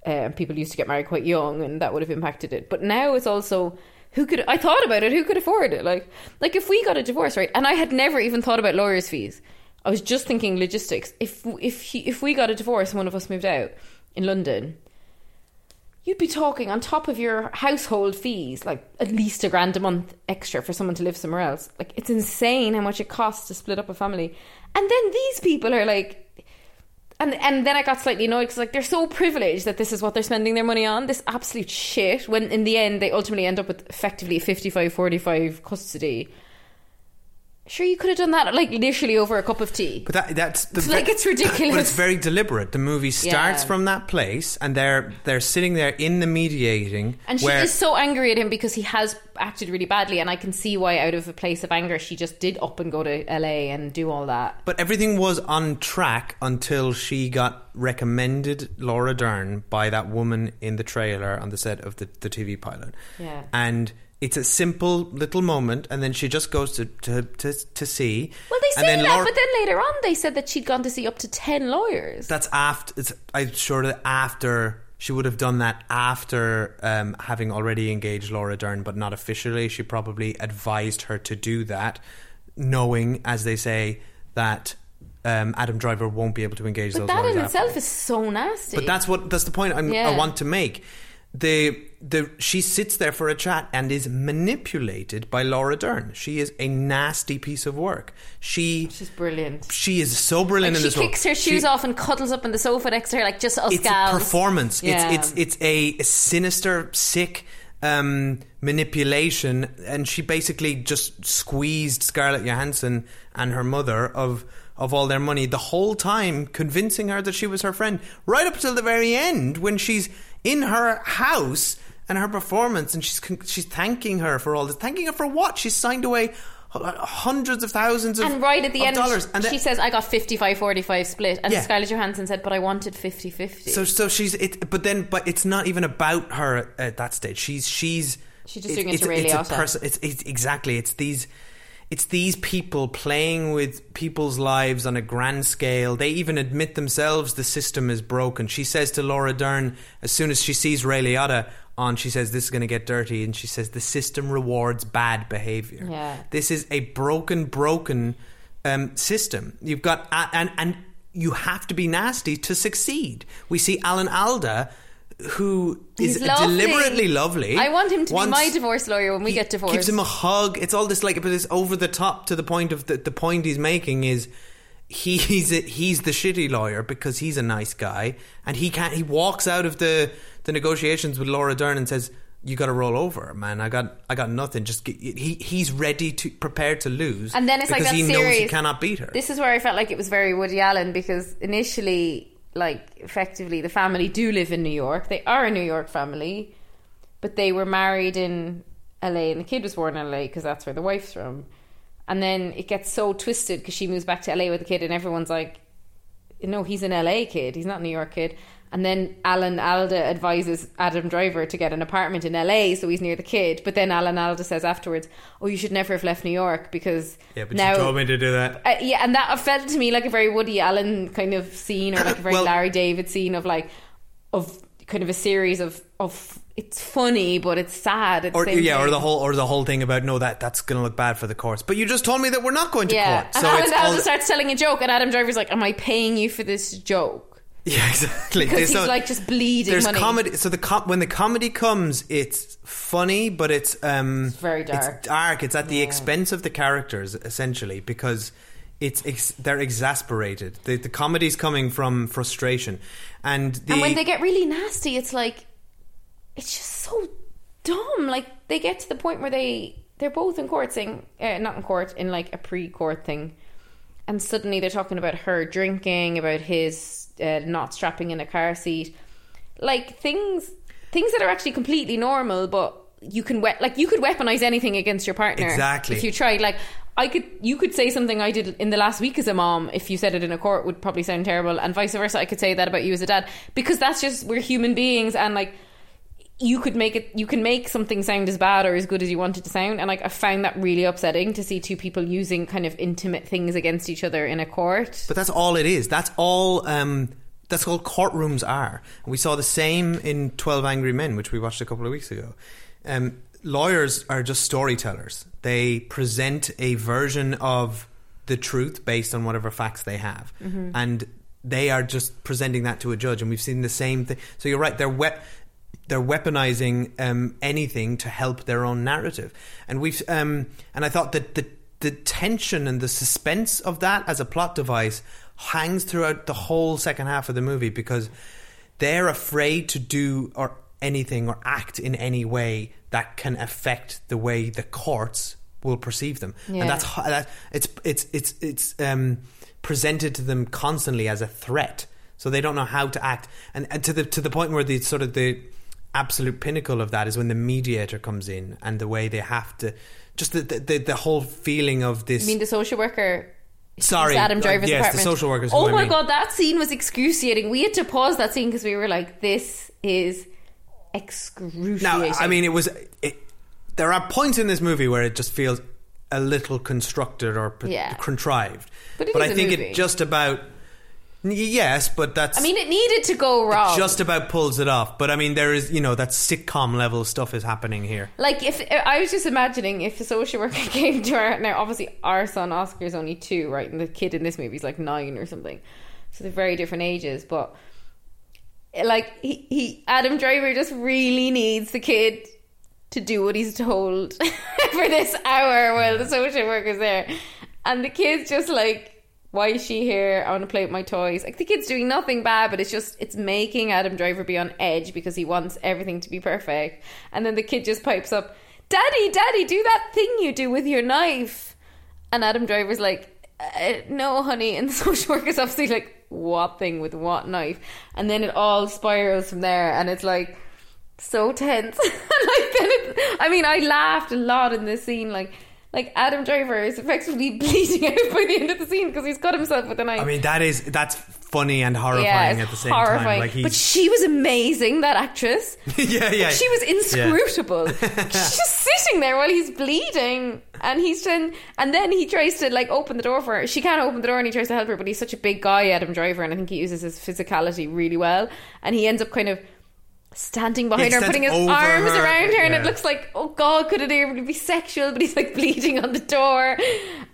[SPEAKER 3] Um, people used to get married quite young, and that would have impacted it. But now it's also who could I thought about it? Who could afford it? Like, like if we got a divorce, right? And I had never even thought about lawyers' fees. I was just thinking logistics. If if he, if we got a divorce, and one of us moved out in London, you'd be talking on top of your household fees, like at least a grand a month extra for someone to live somewhere else. Like it's insane how much it costs to split up a family. And then these people are like, and and then I got slightly annoyed because like they're so privileged that this is what they're spending their money on. This absolute shit. When in the end they ultimately end up with effectively 55-45 custody. Sure, you could have done that like literally over a cup of tea.
[SPEAKER 2] But that, that's the, *laughs*
[SPEAKER 3] It's like it's ridiculous.
[SPEAKER 2] But it's very deliberate. The movie starts
[SPEAKER 3] Yeah.
[SPEAKER 2] from that place, and they're they're sitting there in the mediating.
[SPEAKER 3] And she
[SPEAKER 2] where,
[SPEAKER 3] is so angry at him because he has acted really badly, and I can see why, out of a place of anger, she just did up and go to LA and do all that.
[SPEAKER 2] But everything was on track until she got recommended Laura Dern by that woman in the trailer on the set of the, the TV pilot.
[SPEAKER 3] Yeah.
[SPEAKER 2] And it's a simple little moment, and then she just goes to to, to, to see.
[SPEAKER 3] Well, they say that,
[SPEAKER 2] Laura-
[SPEAKER 3] but then later on, they said that she'd gone to see up to ten lawyers.
[SPEAKER 2] That's after. It's I'm sure that after she would have done that after um, having already engaged Laura Dern, but not officially. She probably advised her to do that, knowing, as they say, that um, Adam Driver won't be able to engage
[SPEAKER 3] but
[SPEAKER 2] those
[SPEAKER 3] that in
[SPEAKER 2] after.
[SPEAKER 3] itself is so nasty.
[SPEAKER 2] But that's what that's the point I'm, I want to make. The the she sits there for a chat and is manipulated by Laura Dern. She is a nasty piece of work. She
[SPEAKER 3] She's brilliant.
[SPEAKER 2] she is so brilliant
[SPEAKER 3] Like
[SPEAKER 2] in
[SPEAKER 3] she
[SPEAKER 2] this role.
[SPEAKER 3] kicks her
[SPEAKER 2] She-
[SPEAKER 3] shoes off and cuddles up on the sofa next to her, like just us
[SPEAKER 2] it's
[SPEAKER 3] gals.
[SPEAKER 2] a performance.
[SPEAKER 3] Yeah.
[SPEAKER 2] It's it's it's a, a sinister, sick um, manipulation, and she basically just squeezed Scarlett Johansson and her mother of of all their money the whole time, convincing her that she was her friend, right up till the very end when she's in her house and her performance, and she's she's thanking her for all this, thanking her for what? She's signed away. Uh, hundreds of thousands of
[SPEAKER 3] and right at the end,
[SPEAKER 2] dollars, and
[SPEAKER 3] she says, I got 55 45 split. And
[SPEAKER 2] Yeah.
[SPEAKER 3] Scarlett Johansson said, But I wanted 50 50.
[SPEAKER 2] So so she's it, but then but it's not even about her at that stage. She's she's
[SPEAKER 3] She's just
[SPEAKER 2] it-
[SPEAKER 3] doing it
[SPEAKER 2] it's,
[SPEAKER 3] to Ray
[SPEAKER 2] it's a
[SPEAKER 3] Liotta.
[SPEAKER 2] It's, it's exactly it's these. It's these people playing with people's lives on a grand scale. They even admit themselves the system is broken. She says to Laura Dern, as soon as she sees Ray Liotta on, she says, This is going to get dirty. And she says, The system rewards bad behavior.
[SPEAKER 3] Yeah.
[SPEAKER 2] This is a broken, broken um, system. You've got, and, and you have to be nasty to succeed. We see Alan Alda, who is
[SPEAKER 3] He's lovely.
[SPEAKER 2] deliberately lovely.
[SPEAKER 3] I want him to be my divorce lawyer when we get divorced.
[SPEAKER 2] Gives him a hug. It's all this like, but it's over the top to the point of the, the point he's making is he's a, he's the shitty lawyer because he's a nice guy and he can't. He walks out of the the negotiations with Laura Dern and says. You got to roll over, man. I got, I got nothing. Just get, he, he's ready to, prepared to lose,
[SPEAKER 3] And then it's like
[SPEAKER 2] because
[SPEAKER 3] that
[SPEAKER 2] he knows he cannot beat her.
[SPEAKER 3] This is where I felt like it was very Woody Allen because initially, like, effectively, the family do live in New York. They are a New York family, but they were married in LA and the kid was born in LA because that's where the wife's from. And then it gets so twisted because she moves back to LA with the kid, and everyone's like, no, he's an LA kid. He's not a New York kid. And then Alan Alda advises Adam Driver to get an apartment in LA so he's near the kid. But then Alan Alda says afterwards, "Oh, you should never have left New York because
[SPEAKER 2] yeah, but
[SPEAKER 3] now
[SPEAKER 2] you told me to do that.
[SPEAKER 3] uh, yeah, and that felt to me like a very Woody Allen kind of scene, or like a very
[SPEAKER 2] Well-
[SPEAKER 3] Larry David scene of like of kind of a series of of it's funny but it's sad. At the
[SPEAKER 2] or yeah, or the whole or the whole thing about no that that's going to look bad for the courts. But you just told me that we're not going to
[SPEAKER 3] yeah.
[SPEAKER 2] court,
[SPEAKER 3] and
[SPEAKER 2] so
[SPEAKER 3] Alan
[SPEAKER 2] it's
[SPEAKER 3] Alda starts telling a joke, and Adam Driver's like, "Am I paying you for this joke?" *laughs*
[SPEAKER 2] yeah exactly
[SPEAKER 3] Because
[SPEAKER 2] So
[SPEAKER 3] he's like just bleeding
[SPEAKER 2] There's
[SPEAKER 3] money.
[SPEAKER 2] comedy, so the com- when the comedy comes, it's funny, but it's um
[SPEAKER 3] very dark.
[SPEAKER 2] It's dark. It's at the expense of the characters essentially because. It's ex- they're exasperated. The, the comedy's coming from frustration, and the
[SPEAKER 3] and when they get really nasty, it's like it's just so dumb. Like they get to the point where they they're both in court saying, uh, not in court, in like a pre-court thing, and suddenly they're talking about her drinking, about his uh, not strapping in a car seat, like things things that are actually completely normal, but you can we- like you could weaponize anything against your partner
[SPEAKER 2] Exactly.
[SPEAKER 3] if you tried. Like I could, you could say something I did in the last week as a mom. If you said it in a court, would probably sound terrible, and vice versa. I could say that about you as a dad because that's just we're human beings, and like you could make it you can make something sound as bad or as good as you want it to sound and like i found that really upsetting to see two people using kind of intimate things against each other in a court
[SPEAKER 2] But that's all it is. That's all. Um, that's all courtrooms are. And we saw the same in Twelve Angry Men, which we watched a couple of weeks ago. Um, lawyers are just storytellers. They present a version of the truth based on whatever facts they have, and they are just presenting that to a judge. And we've seen the same thing. So you're right. They're wep- they're weaponizing um, anything to help their own narrative, and we've um, and I thought that the the tension and the suspense of that as a plot device hangs throughout the whole second half of the movie because they're afraid to do or anything or act in any way that can affect the way the courts will perceive them,
[SPEAKER 3] Yeah.
[SPEAKER 2] and that's that, it's it's it's it's um, presented to them constantly as a threat, so they don't know how to act, and, and to the to the point where the sort of the absolute pinnacle of that is when the mediator comes in and the way they have to just the the, the, whole feeling of this
[SPEAKER 3] i mean the social worker
[SPEAKER 2] sorry
[SPEAKER 3] Adam
[SPEAKER 2] uh,
[SPEAKER 3] Driver's
[SPEAKER 2] yes
[SPEAKER 3] apartment.
[SPEAKER 2] the social workers
[SPEAKER 3] Oh
[SPEAKER 2] I
[SPEAKER 3] my
[SPEAKER 2] mean.
[SPEAKER 3] god, that scene was excruciating. We had to pause that scene because we were like, "This is excruciating."
[SPEAKER 2] Now, I mean, it was. It, there are points in this movie where it just feels a little constructed or p-
[SPEAKER 3] Yeah.
[SPEAKER 2] contrived,
[SPEAKER 3] But it
[SPEAKER 2] I think
[SPEAKER 3] movie.
[SPEAKER 2] it just about. Yes, but that's.
[SPEAKER 3] I mean, it needed to go wrong.
[SPEAKER 2] just about pulls it off. But I mean, there is you know that sitcom level stuff is happening here.
[SPEAKER 3] like if uh, I was just imagining if a social worker *laughs* came to our now, obviously our son Oscar is only two, right, and the kid in this movie is like nine or something, so they're very different ages. But like he, he Adam Driver just really needs the kid to do what he's told *laughs* for this hour while the social worker's there. And the kid's just like, why is she here? I want to play with my toys. Like the kid's doing nothing bad, but it's just it's making Adam Driver be on edge because he wants everything to be perfect. And then the kid just pipes up, Daddy, Daddy, do that thing you do with your knife. And Adam Driver's like, uh, no, honey. *laughs* And the social worker's obviously like, what thing with what knife? And then it all spirals from there, and it's like so tense. *laughs* like then it, I mean, I laughed a lot in this scene. Like, like Adam Driver is effectively *laughs* bleeding out by the end of the scene because he's cut himself with a knife.
[SPEAKER 2] I mean, that is that's funny and horrifying
[SPEAKER 3] it's
[SPEAKER 2] at the same
[SPEAKER 3] horrifying.
[SPEAKER 2] time. Like
[SPEAKER 3] but she was amazing, that actress. *laughs*
[SPEAKER 2] yeah, yeah,
[SPEAKER 3] She was
[SPEAKER 2] Yeah.
[SPEAKER 3] inscrutable. *laughs* She's just sitting there while he's bleeding, and he's then and then he tries to like open the door for her. She can't open the door, and he tries to help her, but he's such a big guy, Adam Driver, and I think he uses his physicality really well. And he ends up kind of standing behind
[SPEAKER 2] He
[SPEAKER 3] her, and putting his arms
[SPEAKER 2] her,
[SPEAKER 3] around her, and it looks like oh god, could it ever be sexual? *laughs* But he's like bleeding on the door,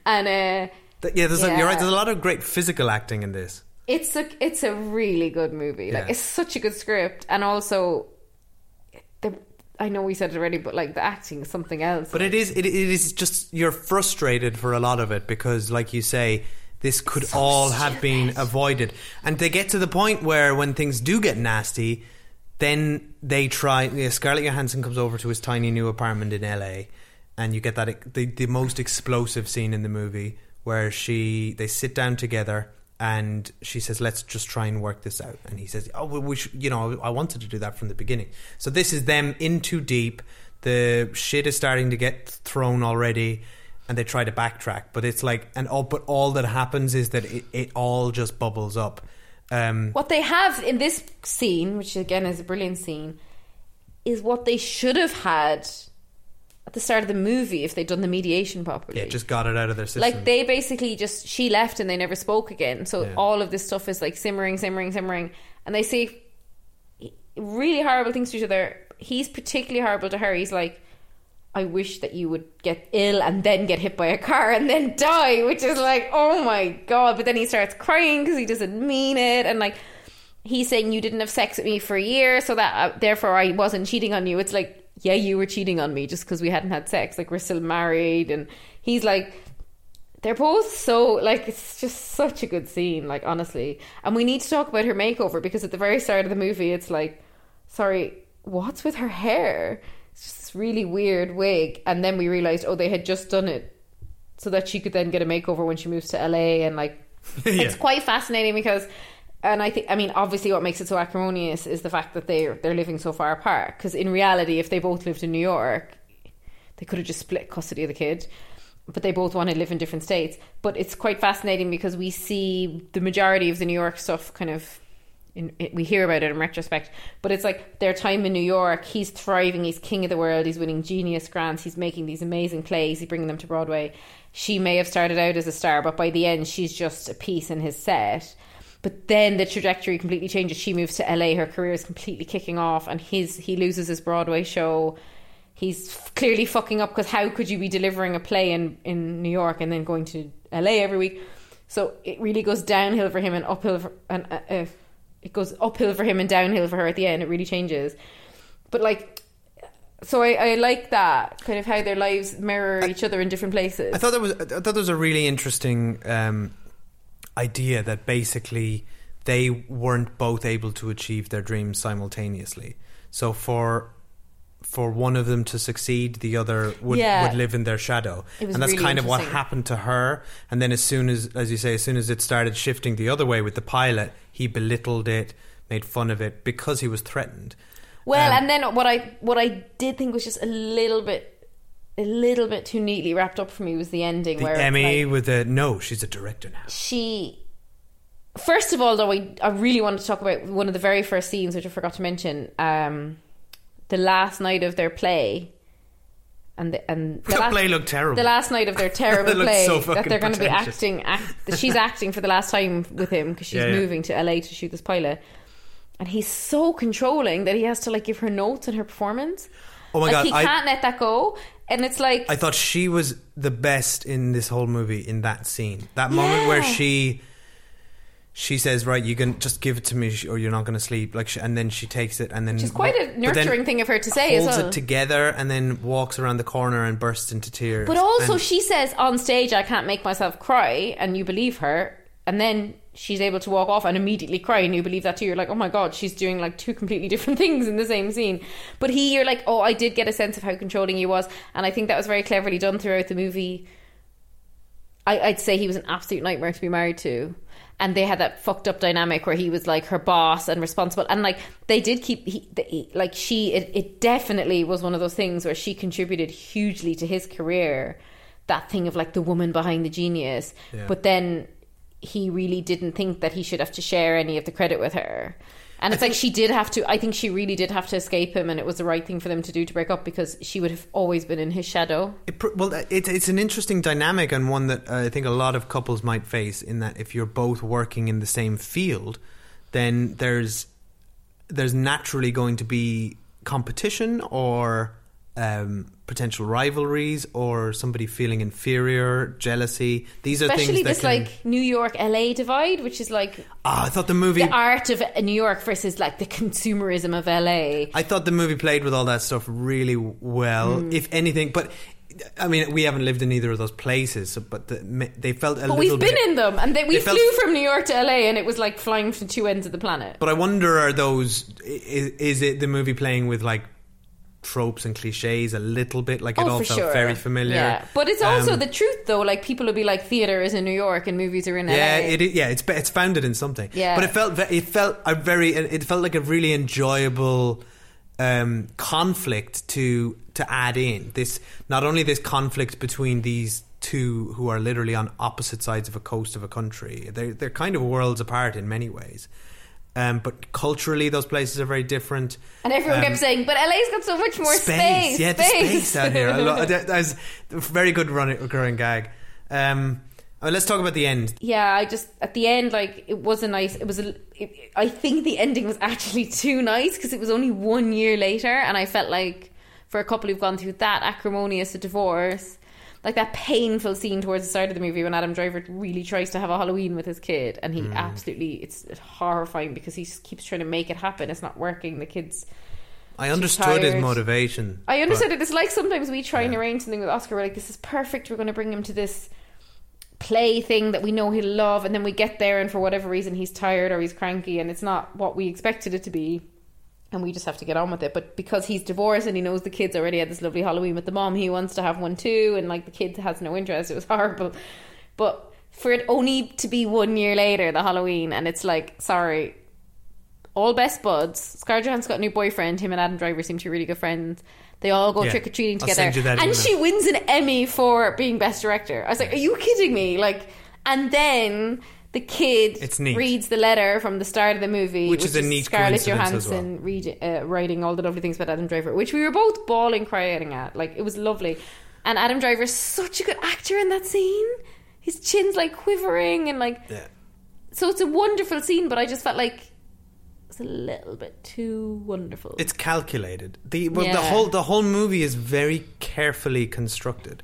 [SPEAKER 3] and uh,
[SPEAKER 2] Th- yeah, there's A, you're right. There's a lot of great physical acting in this.
[SPEAKER 3] it's a it's a really good movie. Like
[SPEAKER 2] Yeah.
[SPEAKER 3] it's such a good script, and also the I know we said it already, but like the acting is something else.
[SPEAKER 2] But it is it, it is just you're frustrated for a lot of it because, like you say, this could all have been avoided, and they get to the point where when things do get nasty, then they try. Yeah, Scarlett Johansson comes over to his tiny new apartment in L.A., and you get that the the most explosive scene in the movie where she they sit down together. And she says, "Let's just try and work this out." And he says, "Oh, well, we should, you know, I wanted to do that from the beginning." So this is them in too deep. The shit is starting to get thrown already, and they try to backtrack. But it's like, and all, but all that happens is that it, it all just bubbles up. Um,
[SPEAKER 3] what they have in this scene, which again is a brilliant scene, is what they should have had at the start of the movie if they'd done the mediation properly.
[SPEAKER 2] yeah, just got it out of their system.
[SPEAKER 3] like they basically just she left and they never spoke again. So
[SPEAKER 2] Yeah.
[SPEAKER 3] all of this stuff is like simmering, simmering, simmering, and they say really horrible things to each other. He's particularly horrible to her. He's like, "I wish that you would get ill and then get hit by a car and then die," which is like, "Oh my god!" But then he starts crying because he doesn't mean it, and like he's saying, "You didn't have sex with me for a year, so that uh, therefore I wasn't cheating on you." It's like, yeah, you were cheating on me just because we hadn't had sex. Like we're still married, and he's like they're both so like it's just such a good scene like honestly and we need to talk about her makeover because at the very start of the movie it's like sorry what's with her hair really weird wig and then we realized oh they had just done it so that she could then get a makeover when she moves to LA and like *laughs* it's quite fascinating because and I think I mean obviously what makes it so acrimonious is the fact that they're they're living so far apart because in reality if they both lived in New York they could have just split custody of the kid but they both want to live in different states. But it's quite fascinating because we see the majority of the New York stuff kind of in, it, we hear about it in retrospect, but it's like their time in New York. He's thriving. He's king of the world. He's winning genius grants. He's making these amazing plays. He's bringing them to Broadway. She may have started out as a star, but by the end, she's just a piece in his set. But then the trajectory completely changes. She moves to LA. Her career is completely kicking off, and his he loses his Broadway show. He's clearly fucking up because how could you be delivering a play in in New York and then going to LA every week? So it really goes downhill for him and uphill for, and uh, uh, it goes uphill for him and downhill for her at the end. It really changes. But like, so I, I like that kind of how their lives mirror each other in different places.
[SPEAKER 2] I thought that was I thought that was a really interesting um, idea that basically they weren't both able to achieve their dreams simultaneously. So for for one of them to succeed, the other would,
[SPEAKER 3] Yeah.
[SPEAKER 2] would live in their shadow,
[SPEAKER 3] It was
[SPEAKER 2] and that's
[SPEAKER 3] really
[SPEAKER 2] kind of what happened to her. And then as soon as, as you say, as soon as it started shifting the other way with the pilot, he belittled it, made fun of it because he was threatened.
[SPEAKER 3] Well,
[SPEAKER 2] Um,
[SPEAKER 3] and then what I what I did think was just a little bit a little bit too neatly wrapped up for me was the ending
[SPEAKER 2] The
[SPEAKER 3] where
[SPEAKER 2] Emmy
[SPEAKER 3] like,
[SPEAKER 2] with the no, she's a director now.
[SPEAKER 3] she first of all though I, I really wanted to talk about one of the very first scenes which I forgot to mention um the last night of their play and the, and the, last,
[SPEAKER 2] play looked terrible.
[SPEAKER 3] the last night of their *laughs* terrible play
[SPEAKER 2] so
[SPEAKER 3] that they're going to be acting act, she's acting for the last time with him because she's
[SPEAKER 2] Yeah, yeah.
[SPEAKER 3] moving to LA to shoot this pilot and he's so controlling that he has to like give her notes in her performance
[SPEAKER 2] Oh my
[SPEAKER 3] like
[SPEAKER 2] god,
[SPEAKER 3] he
[SPEAKER 2] I,
[SPEAKER 3] can't let that go and it's like
[SPEAKER 2] I thought she was the best in this whole movie in that scene. That moment where she she says, "Right, you can just give it to me, or you're not going to sleep." Like, she, and then she takes it, and then
[SPEAKER 3] Which is quite a nurturing thing of her to say as
[SPEAKER 2] Holds
[SPEAKER 3] well.
[SPEAKER 2] it together, and then walks around the corner and bursts into tears.
[SPEAKER 3] But also,
[SPEAKER 2] And-
[SPEAKER 3] she says on stage, I can't make myself cry, and you believe her. And then she's able to walk off and immediately cry, and you believe that too. You're like, oh my god, she's doing like two completely different *laughs* things in the same scene. But he, you're like, oh, I did get a sense of how controlling he was. And I think that was very cleverly done throughout the movie. I, I'd say he was an absolute nightmare to be married to. And they had that fucked up dynamic where he was like her boss and responsible. And like they did keep, he, the, like she, it, it definitely was one of those things where she contributed hugely to his career. That thing of like the woman behind the genius.
[SPEAKER 2] Yeah.
[SPEAKER 3] But then he really didn't think that he should have to share any of the credit with her. And it's like she did have to, I think she really did have to escape him, and it was the right thing for them to do to break up because she would have always been in his shadow.
[SPEAKER 2] It, well, it's it's an interesting dynamic and one that I think a lot of couples might face. In that, if you're both working in the same field, then there's there's naturally going to be competition or um, potential rivalries or somebody feeling inferior, jealousy. These are
[SPEAKER 3] Especially
[SPEAKER 2] things that
[SPEAKER 3] this
[SPEAKER 2] can,
[SPEAKER 3] like New York LA divide, which is like
[SPEAKER 2] Ah, I thought the movie.
[SPEAKER 3] the art of New York versus like the consumerism of LA.
[SPEAKER 2] I thought the movie played with all that stuff really well,
[SPEAKER 3] Hmm.
[SPEAKER 2] if anything. But I mean, we haven't lived in either of those places, but the, they felt a
[SPEAKER 3] But
[SPEAKER 2] little
[SPEAKER 3] we've been
[SPEAKER 2] bit.
[SPEAKER 3] in them, and they, we
[SPEAKER 2] they felt-
[SPEAKER 3] flew from New York to LA, and it was like flying from two ends of the planet.
[SPEAKER 2] But I wonder, are those? Is, is it the movie playing with like tropes and cliches a little bit? Like it all
[SPEAKER 3] oh, for
[SPEAKER 2] felt
[SPEAKER 3] sure.
[SPEAKER 2] very familiar.
[SPEAKER 3] Yeah, but it's also
[SPEAKER 2] Um,
[SPEAKER 3] the truth, though. Like people will be like, theater is in New York, and movies are in LA.
[SPEAKER 2] Yeah, it, yeah, it's it's founded in something.
[SPEAKER 3] Yeah.
[SPEAKER 2] but it felt it felt a very it felt like a really enjoyable um, conflict to to add in this. Not only this conflict between these two who are literally on opposite sides of a coast of a country. They're they're kind of worlds apart in many ways. Um, but culturally, those places are very different.
[SPEAKER 3] And everyone
[SPEAKER 2] Um,
[SPEAKER 3] kept saying, "But LA's got so much more space."
[SPEAKER 2] Yeah, the space out here. I lo- that, was a *laughs* very good running, recurring gag. Um, uh, let's talk about the end.
[SPEAKER 3] yeah, I just at the end, like it was a nice. It was a. It, I think the ending was actually *laughs* too nice because it was only one year later, and I felt like for a couple who've gone through that acrimonious a divorce, like that painful scene towards the start of the movie when Adam Driver really tries to have a Halloween with his kid, and he
[SPEAKER 2] Mm.
[SPEAKER 3] absolutely it's horrifying because he keeps trying to make it happen. It's not working. The kids.
[SPEAKER 2] I understood his motivation.
[SPEAKER 3] I
[SPEAKER 2] but-
[SPEAKER 3] understood it. It's like sometimes we try and arrange something with Oscar. We're like, this is perfect. We're going to bring him to this play thing that we know he'll love, and then we get there, and for whatever reason, he's tired or he's cranky, and it's not what we expected it to be, and we just have to get on with it. But because he's divorced and he knows the kids already had this lovely Halloween with the mom, he wants to have one too, and like the kid has no interest. It was *laughs* horrible, but for it only to be one year later, the Halloween, and it's like, sorry, all best buds. Scarlett Johansson's got a new boyfriend. Him and Adam Driver seem to be really good friends. They all go
[SPEAKER 2] Yeah.
[SPEAKER 3] trick or treating together,
[SPEAKER 2] send you that
[SPEAKER 3] and
[SPEAKER 2] email.
[SPEAKER 3] she wins an Emmy for being best director. I was like, "Are you kidding me?" Like, and then the kid
[SPEAKER 2] It's neat.
[SPEAKER 3] reads the letter from the start of the movie,
[SPEAKER 2] Which is a neat
[SPEAKER 3] Scarlett Johansson read, uh, writing all the lovely things about Adam Driver, which we were both bawling, crying at. Like it was lovely, and Adam Driver's such a good actor in that scene. His chin's like quivering and like
[SPEAKER 2] Yeah.
[SPEAKER 3] so it's a wonderful scene, but I just felt like it's a little bit too wonderful.
[SPEAKER 2] It's calculated. The well, the
[SPEAKER 3] Yeah.
[SPEAKER 2] whole the whole movie is very carefully constructed,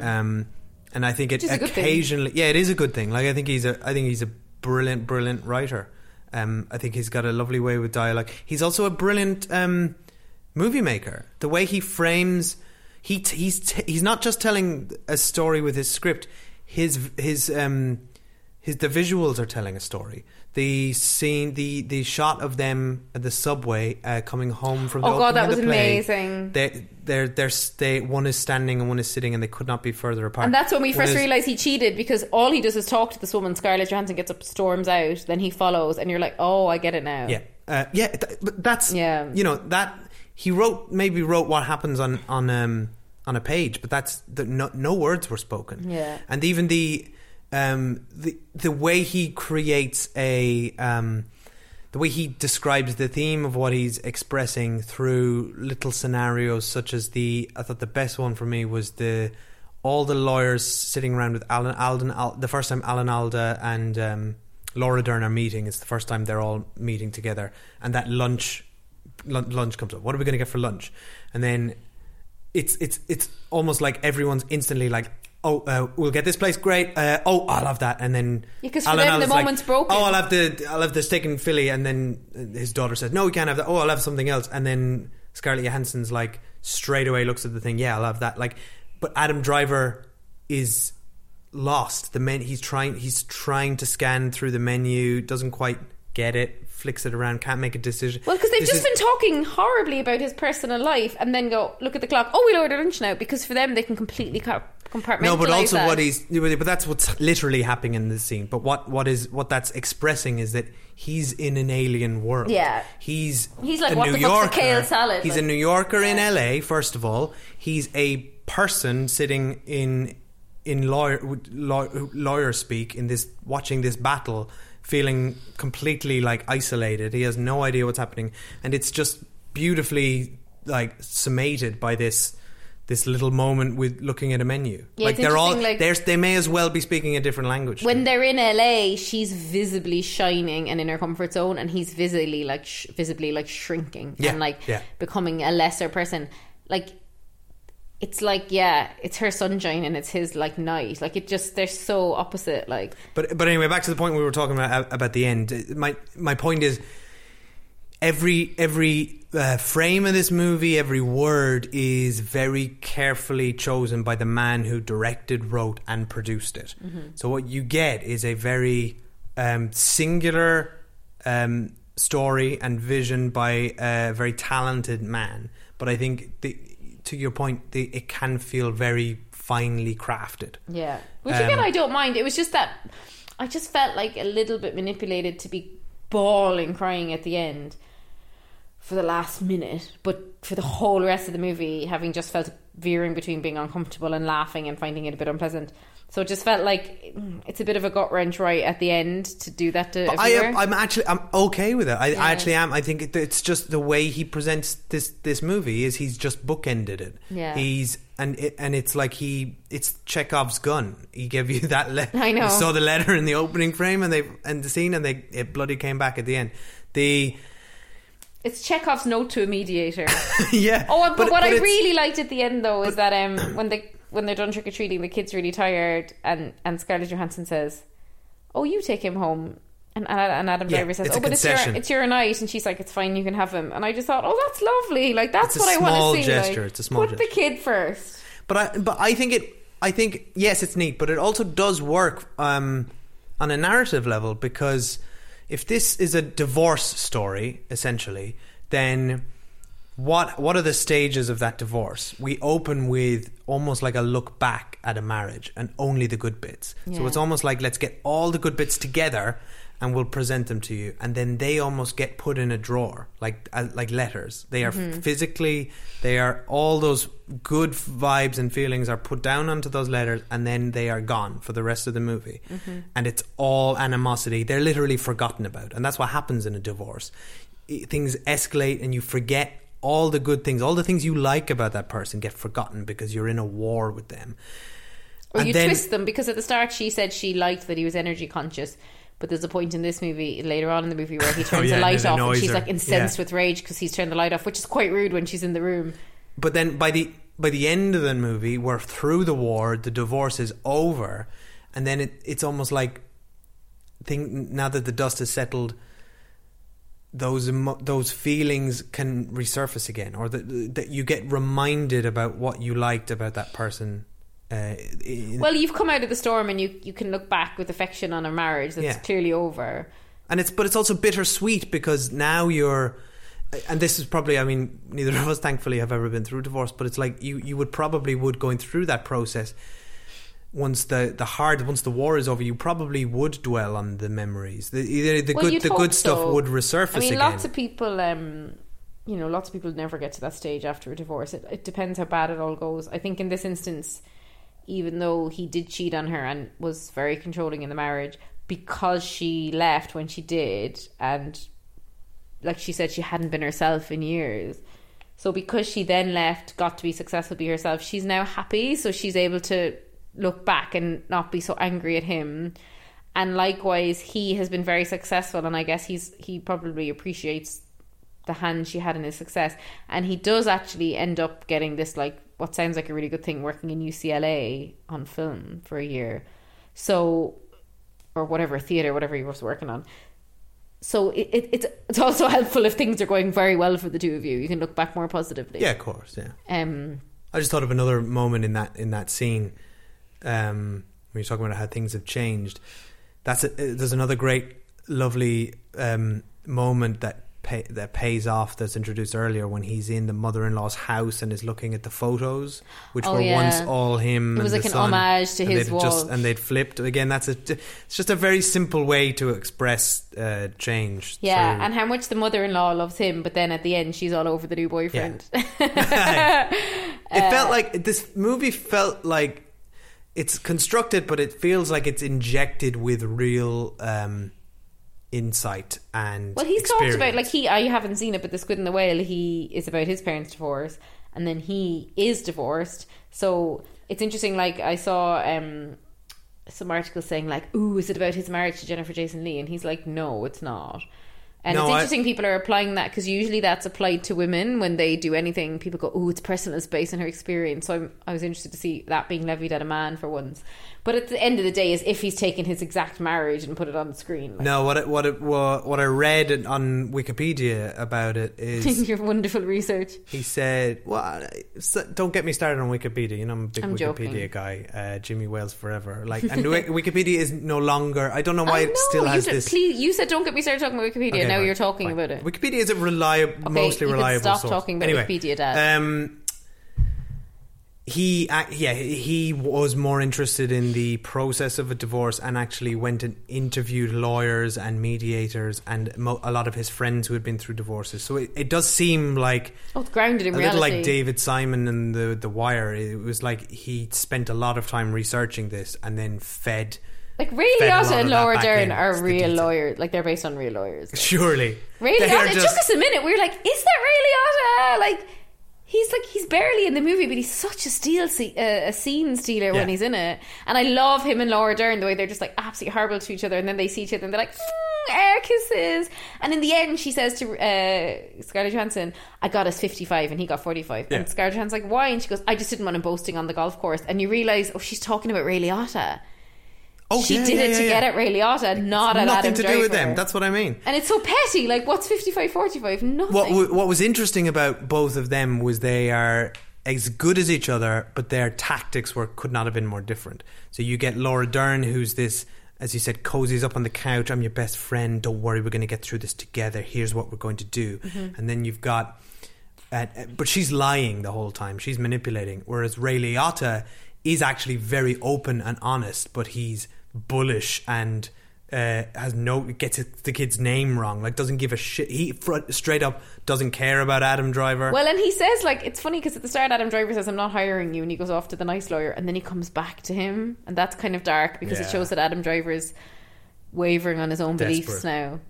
[SPEAKER 2] um, and I think it.
[SPEAKER 3] Which is a good thing.
[SPEAKER 2] occasionally. Yeah, it is a good thing. Like I think he's a I think he's a brilliant brilliant writer. Um, I think he's got a lovely way with dialogue. He's also a brilliant um, movie maker. The way he frames, he t- he's t- he's not just telling a story with his script. His his um, his the visuals are telling a story. The scene, the the shot of them at the subway uh, coming home from. The
[SPEAKER 3] Oh, God, that was
[SPEAKER 2] the play,
[SPEAKER 3] amazing.
[SPEAKER 2] They they're they're they one is standing and one is sitting, and they could not be further apart.
[SPEAKER 3] and that's when we
[SPEAKER 2] One
[SPEAKER 3] first
[SPEAKER 2] is-
[SPEAKER 3] realised he cheated because all he does is talk to this woman. Scarlett Johansson gets up, storms out, then he follows, and you're like, oh, I get it now.
[SPEAKER 2] Yeah, uh, yeah, th- but that's
[SPEAKER 3] Yeah.
[SPEAKER 2] You know that he wrote maybe wrote what happens on on um on a page, but that's the, no no words were spoken.
[SPEAKER 3] Yeah.
[SPEAKER 2] and even the um the the way he creates a um the way he describes the theme of what he's expressing through little scenarios such as the I thought the best one for me was the all the lawyers sitting around with Alan Alda Al, the first time Alan Alda and um, Laura Dern are meeting. It's the first time they're all meeting together. And that lunch lun- lunch comes up. What are we going to get for lunch? And then it's it's it's almost like everyone's instantly like oh uh, we'll get this place great. Uh, oh I'll have that. And then
[SPEAKER 3] Yeah, for them, the
[SPEAKER 2] Alda's like,
[SPEAKER 3] broken.
[SPEAKER 2] oh I'll have the I'll have the steak and Philly and then his daughter says no we can't have that. Oh I'll have something else. And then Scarlett Johansson's like straight away looks at the thing yeah I'll have that. Like but Adam Driver is lost. The men he's trying he's trying to scan through the menu doesn't quite get it flicks it around can't make a decision
[SPEAKER 3] Well, because they've
[SPEAKER 2] This
[SPEAKER 3] just
[SPEAKER 2] is-
[SPEAKER 3] been talking horribly about his personal life, and then go look at the clock. Oh, we lowered our lunch now because for them they can completely co- compartmentalize.
[SPEAKER 2] No, but also
[SPEAKER 3] that.
[SPEAKER 2] what he's but that's what's literally happening in the scene. But what what is what that's expressing is that he's in an alien world.
[SPEAKER 3] Yeah.
[SPEAKER 2] he's
[SPEAKER 3] He's like,
[SPEAKER 2] a
[SPEAKER 3] what
[SPEAKER 2] New
[SPEAKER 3] the fuck's a
[SPEAKER 2] Yorker.
[SPEAKER 3] kale salad?
[SPEAKER 2] He's a New Yorker in L.A. First of all, he's a person sitting in in lawyer law, lawyer speak in this watching this battle, feeling completely like isolated. He has no idea what's happening, and it's just beautifully like summated by this. This little moment with looking at a menu,
[SPEAKER 3] Yeah,
[SPEAKER 2] like they're all
[SPEAKER 3] like-
[SPEAKER 2] they're, they may as well be speaking a different language.
[SPEAKER 3] when they're in LA, she's visibly shining and in her comfort zone, and he's visibly like sh- visibly like shrinking
[SPEAKER 2] Yeah,
[SPEAKER 3] and like
[SPEAKER 2] yeah.
[SPEAKER 3] becoming a lesser person. Like it's like yeah, it's her sunshine and it's his like night. Like it just they're so opposite. Like
[SPEAKER 2] But but anyway, back to the point we were talking about about the end. My my point is every every uh, frame of this movie, every word is very carefully chosen by the man who directed, wrote, and produced it. So what you get is a very um, singular um, story and vision by a very talented man. But I think the, to your point, the, it can feel very finely crafted.
[SPEAKER 3] Yeah. Which
[SPEAKER 2] Um,
[SPEAKER 3] again, I don't mind. It was just that I just felt like a little bit manipulated to be bawling, crying at the end for the last minute, but for the whole rest of the movie, having just felt veering between being uncomfortable and laughing and finding it a bit unpleasant. So it just felt like mm, it's a bit of a gut wrench right at the end to do that to.
[SPEAKER 2] But I am, I'm actually I'm okay with it. I,
[SPEAKER 3] Yeah.
[SPEAKER 2] I actually am. I think it, it's just the way he presents this this movie is he's just bookended it.
[SPEAKER 3] Yeah.
[SPEAKER 2] He's and it, and it's like he it's Chekhov's gun. He gave you *laughs* that letter.
[SPEAKER 3] I know.
[SPEAKER 2] You saw the letter in the opening frame and they and the scene and they it bloody came back at the end. The
[SPEAKER 3] It's Chekhov's note to a mediator. *laughs*
[SPEAKER 2] yeah.
[SPEAKER 3] Oh, but, what I really liked at the end though is that um when they when they're done trick or treating, the kid's really tired, and and Scarlett Johansson says, "Oh, you take him home." And, and Adam
[SPEAKER 2] Yeah,
[SPEAKER 3] Driver says, "Oh, but it's your it's your night," and she's like, "It's fine, you can have him." And I just thought, "Oh, that's lovely. Like that's what I want to see."
[SPEAKER 2] gesture,
[SPEAKER 3] like,
[SPEAKER 2] it's a small
[SPEAKER 3] put
[SPEAKER 2] gesture.
[SPEAKER 3] the kid first.
[SPEAKER 2] But I but I think it I think yes it's neat, but it also does work um, on a narrative level because if this is a divorce story essentially, then what what are the stages of that divorce? We open with almost like a look back at a marriage and only the good bits. So it's almost like let's get all the good bits together and we'll present them to you, and then they almost get put in a drawer, like uh, like letters. They are physically, they are all those good vibes and feelings are put down onto those letters, and then they are gone for the rest of the movie, and it's all animosity. They're literally forgotten about, and that's what happens in a divorce. Things escalate, and you forget all the good things, all the things you like about that person get forgotten because you're in a war with them.
[SPEAKER 3] Or
[SPEAKER 2] And
[SPEAKER 3] you
[SPEAKER 2] then-
[SPEAKER 3] twist them because at the start she said she liked that he was energy conscious. But there's a point in this movie later on in the movie where he *laughs* turns
[SPEAKER 2] Oh, yeah,
[SPEAKER 3] the light
[SPEAKER 2] it
[SPEAKER 3] off and she's
[SPEAKER 2] her.
[SPEAKER 3] like incensed
[SPEAKER 2] Yeah.
[SPEAKER 3] with rage because he's turned the light off, which is quite rude when she's in the room.
[SPEAKER 2] But then by the by the end of the movie, we're through the war, the divorce is over, and then it, it's almost like thing now that the dust has settled, those emo- those feelings can resurface again, or that that you get reminded about what you liked about that person. Uh, in-
[SPEAKER 3] Well, you've come out of the storm and you, you can look back with affection on a marriage that's
[SPEAKER 2] Yeah.
[SPEAKER 3] clearly over.
[SPEAKER 2] and it's but it's also bittersweet because now you're and this is probably I mean neither of us thankfully have ever been through divorce but it's like you you would probably would going through that process once the the hard once the war is over you probably would dwell on the memories the the, the
[SPEAKER 3] Well,
[SPEAKER 2] good the good stuff
[SPEAKER 3] so.
[SPEAKER 2] would resurface
[SPEAKER 3] I mean,
[SPEAKER 2] again
[SPEAKER 3] lots of people, um, you know, lots of people never get to that stage after a divorce. It, it depends how bad it all goes. I think in this instance, even though he did cheat on her and was very controlling in the marriage, because she left when she did, and like she said, she hadn't been herself in years. So because she then left, got to be successful, be herself, she's now happy. So she's able to look back and not be so angry at him. And likewise, he has been very successful, and I guess he's he probably appreciates the hand she had in his success. And he does actually end up getting this like what sounds like a really good thing, working in UCLA on film for a year. So, or whatever theater, whatever he was working on so it, it, it's it's also *laughs* helpful if things are going very well for the two of you. You can look back more positively.
[SPEAKER 2] yeah of course yeah
[SPEAKER 3] Um.
[SPEAKER 2] I just thought of another moment in that in that scene um, when you're talking about how things have changed. That's a, there's another great, lovely um, moment that pay, that pays off. That's introduced earlier when he's in the mother-in-law's house and is looking at the photos, which
[SPEAKER 3] Oh,
[SPEAKER 2] were
[SPEAKER 3] yeah.
[SPEAKER 2] once all him.
[SPEAKER 3] It was
[SPEAKER 2] and
[SPEAKER 3] like an
[SPEAKER 2] son,
[SPEAKER 3] homage to his
[SPEAKER 2] they'd just,
[SPEAKER 3] wall.
[SPEAKER 2] and they'd flipped again. That's a. It's just a very simple way to express uh, change.
[SPEAKER 3] Yeah,
[SPEAKER 2] through-
[SPEAKER 3] and how much the mother-in-law loves him, but then at the end she's all over the new boyfriend. *laughs* *laughs*
[SPEAKER 2] it felt like this movie felt like it's constructed, but it feels like it's injected with real um, insight and.
[SPEAKER 3] well, he's talked about like he. I haven't seen it, but the Squid and the Whale. He is about his parents' divorce, and then he is divorced. So it's interesting. Like I saw um, some articles saying like, "Ooh, is it about his marriage to Jennifer Jason Leigh?" And he's like, "No, it's not." And
[SPEAKER 2] No,
[SPEAKER 3] it's
[SPEAKER 2] I-
[SPEAKER 3] interesting people are applying that because usually that's applied to women when they do anything. People go, "Oh, it's personal, it's based on her experience." So I'm, I was interested to see that being levied at a man for once. But at the end of the day, is if he's taken his exact marriage and put it on the screen. Like,
[SPEAKER 2] No, what it, what it, what what I read on Wikipedia about it is *laughs*
[SPEAKER 3] your wonderful research.
[SPEAKER 2] he said, "Well, don't get me started on Wikipedia. You know, I'm a big
[SPEAKER 3] I'm
[SPEAKER 2] Wikipedia
[SPEAKER 3] joking.
[SPEAKER 2] guy. Uh, Jimmy Wales forever. *laughs* Like, and Wikipedia is no longer. I don't know why
[SPEAKER 3] I
[SPEAKER 2] it still has this.
[SPEAKER 3] Please, you said don't get me started talking about Wikipedia.
[SPEAKER 2] Okay,
[SPEAKER 3] now
[SPEAKER 2] fine,
[SPEAKER 3] you're talking
[SPEAKER 2] fine.
[SPEAKER 3] about it.
[SPEAKER 2] Wikipedia is a reliable,
[SPEAKER 3] Okay,
[SPEAKER 2] mostly reliable.
[SPEAKER 3] stop
[SPEAKER 2] source.
[SPEAKER 3] talking about
[SPEAKER 2] anyway,
[SPEAKER 3] Wikipedia, Dad.
[SPEAKER 2] Um, he, yeah, he was more interested in the process of a divorce and actually went and interviewed lawyers and mediators and mo- a lot of his friends who had been through divorces. So it, it does seem like
[SPEAKER 3] Oh, it's grounded in
[SPEAKER 2] a
[SPEAKER 3] reality.
[SPEAKER 2] little like David Simon and the the Wire. It was like he spent a lot of time researching this and then fed.
[SPEAKER 3] Like Ray Liotta and Laura Dern are real lawyers. Like they're based on real lawyers. *laughs*
[SPEAKER 2] Surely,
[SPEAKER 3] Ray Liotta.
[SPEAKER 2] are
[SPEAKER 3] It took us a minute. We were like, "Is that Ray Liotta?" Like, he's like he's barely in the movie, but he's such a steal, se- uh, a scene stealer when he's in it. And I love him and Laura Dern the way they're just like absolutely horrible to each other, and then they see each other and they're like. Mm, air kisses, and in the end, she says to uh, Scarlett Johansson, "I got us fifty-five, and he got forty-five."
[SPEAKER 2] Yeah.
[SPEAKER 3] And Scarlett Johansson's like, "Why?" And she goes, "I just didn't want him boasting on the golf course." And you realize, oh, she's talking about Ray Liotta.
[SPEAKER 2] Oh,
[SPEAKER 3] she
[SPEAKER 2] yeah,
[SPEAKER 3] did
[SPEAKER 2] yeah,
[SPEAKER 3] it to get at Ray Liotta, not at all.
[SPEAKER 2] Nothing
[SPEAKER 3] Adam
[SPEAKER 2] to do with them. That's what I mean.
[SPEAKER 3] And it's so petty. Like, what's 55 45? Nothing.
[SPEAKER 2] What w- what was interesting about both of them was they are as good as each other, but their tactics were could not have been more different. So you get Laura Dern, who's this, as you said, cozies up on the couch. I'm your best friend. Don't worry, we're going to get through this together. Here's what we're going to do. And then you've got, uh, but she's lying the whole time. She's manipulating. Whereas Ray Liotta is actually very open and honest, but he's bullish and uh, has no gets the kid's name wrong. Like doesn't give a shit. He fr- straight up doesn't care about Adam Driver.
[SPEAKER 3] Well, and he says like it's funny because at the start Adam Driver says I'm not hiring you, and he goes off to the nice lawyer, and then he comes back to him, and that's kind of dark because
[SPEAKER 2] Yeah.
[SPEAKER 3] it shows that Adam Driver is wavering on his own beliefs now.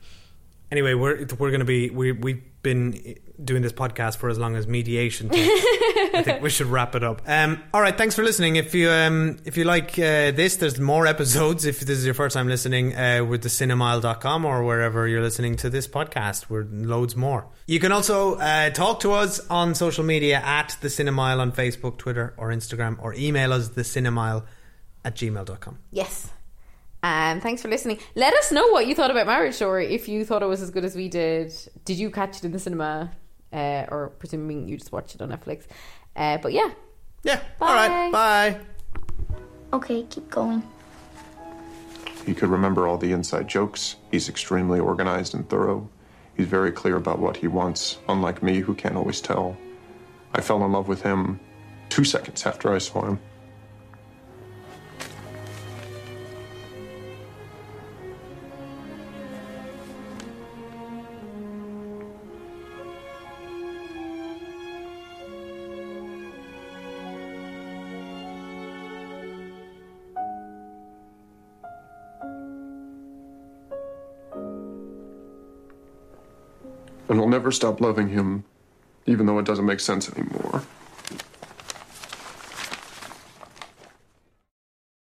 [SPEAKER 2] Anyway, we're we're going to be we we've been doing this podcast for as long as mediation. I think we should wrap it up. Um, all right, thanks for listening. If you um, if you like uh, this, there's more episodes. If this is your first time listening, uh, with the cinemile.com or wherever you're listening to this podcast, we're loads more. You can also uh, talk to us on social media at the Cinemile on Facebook, Twitter, or Instagram, or email us the cinemile at gmail.com.
[SPEAKER 3] Yes. Um, thanks for listening. Let us know what you thought about Marriage Story. If you thought it was as good as we did, did you catch it in the cinema, uh, or presuming you just watched it on Netflix? Uh, but yeah,
[SPEAKER 2] Yeah. All right. Bye.
[SPEAKER 8] Okay, keep going.
[SPEAKER 5] He could remember all the inside jokes. He's extremely organized and thorough. He's very clear about what he wants, unlike me, who can't always tell. I fell in love with him two seconds after I saw him. never stop loving him, even though it doesn't make sense anymore.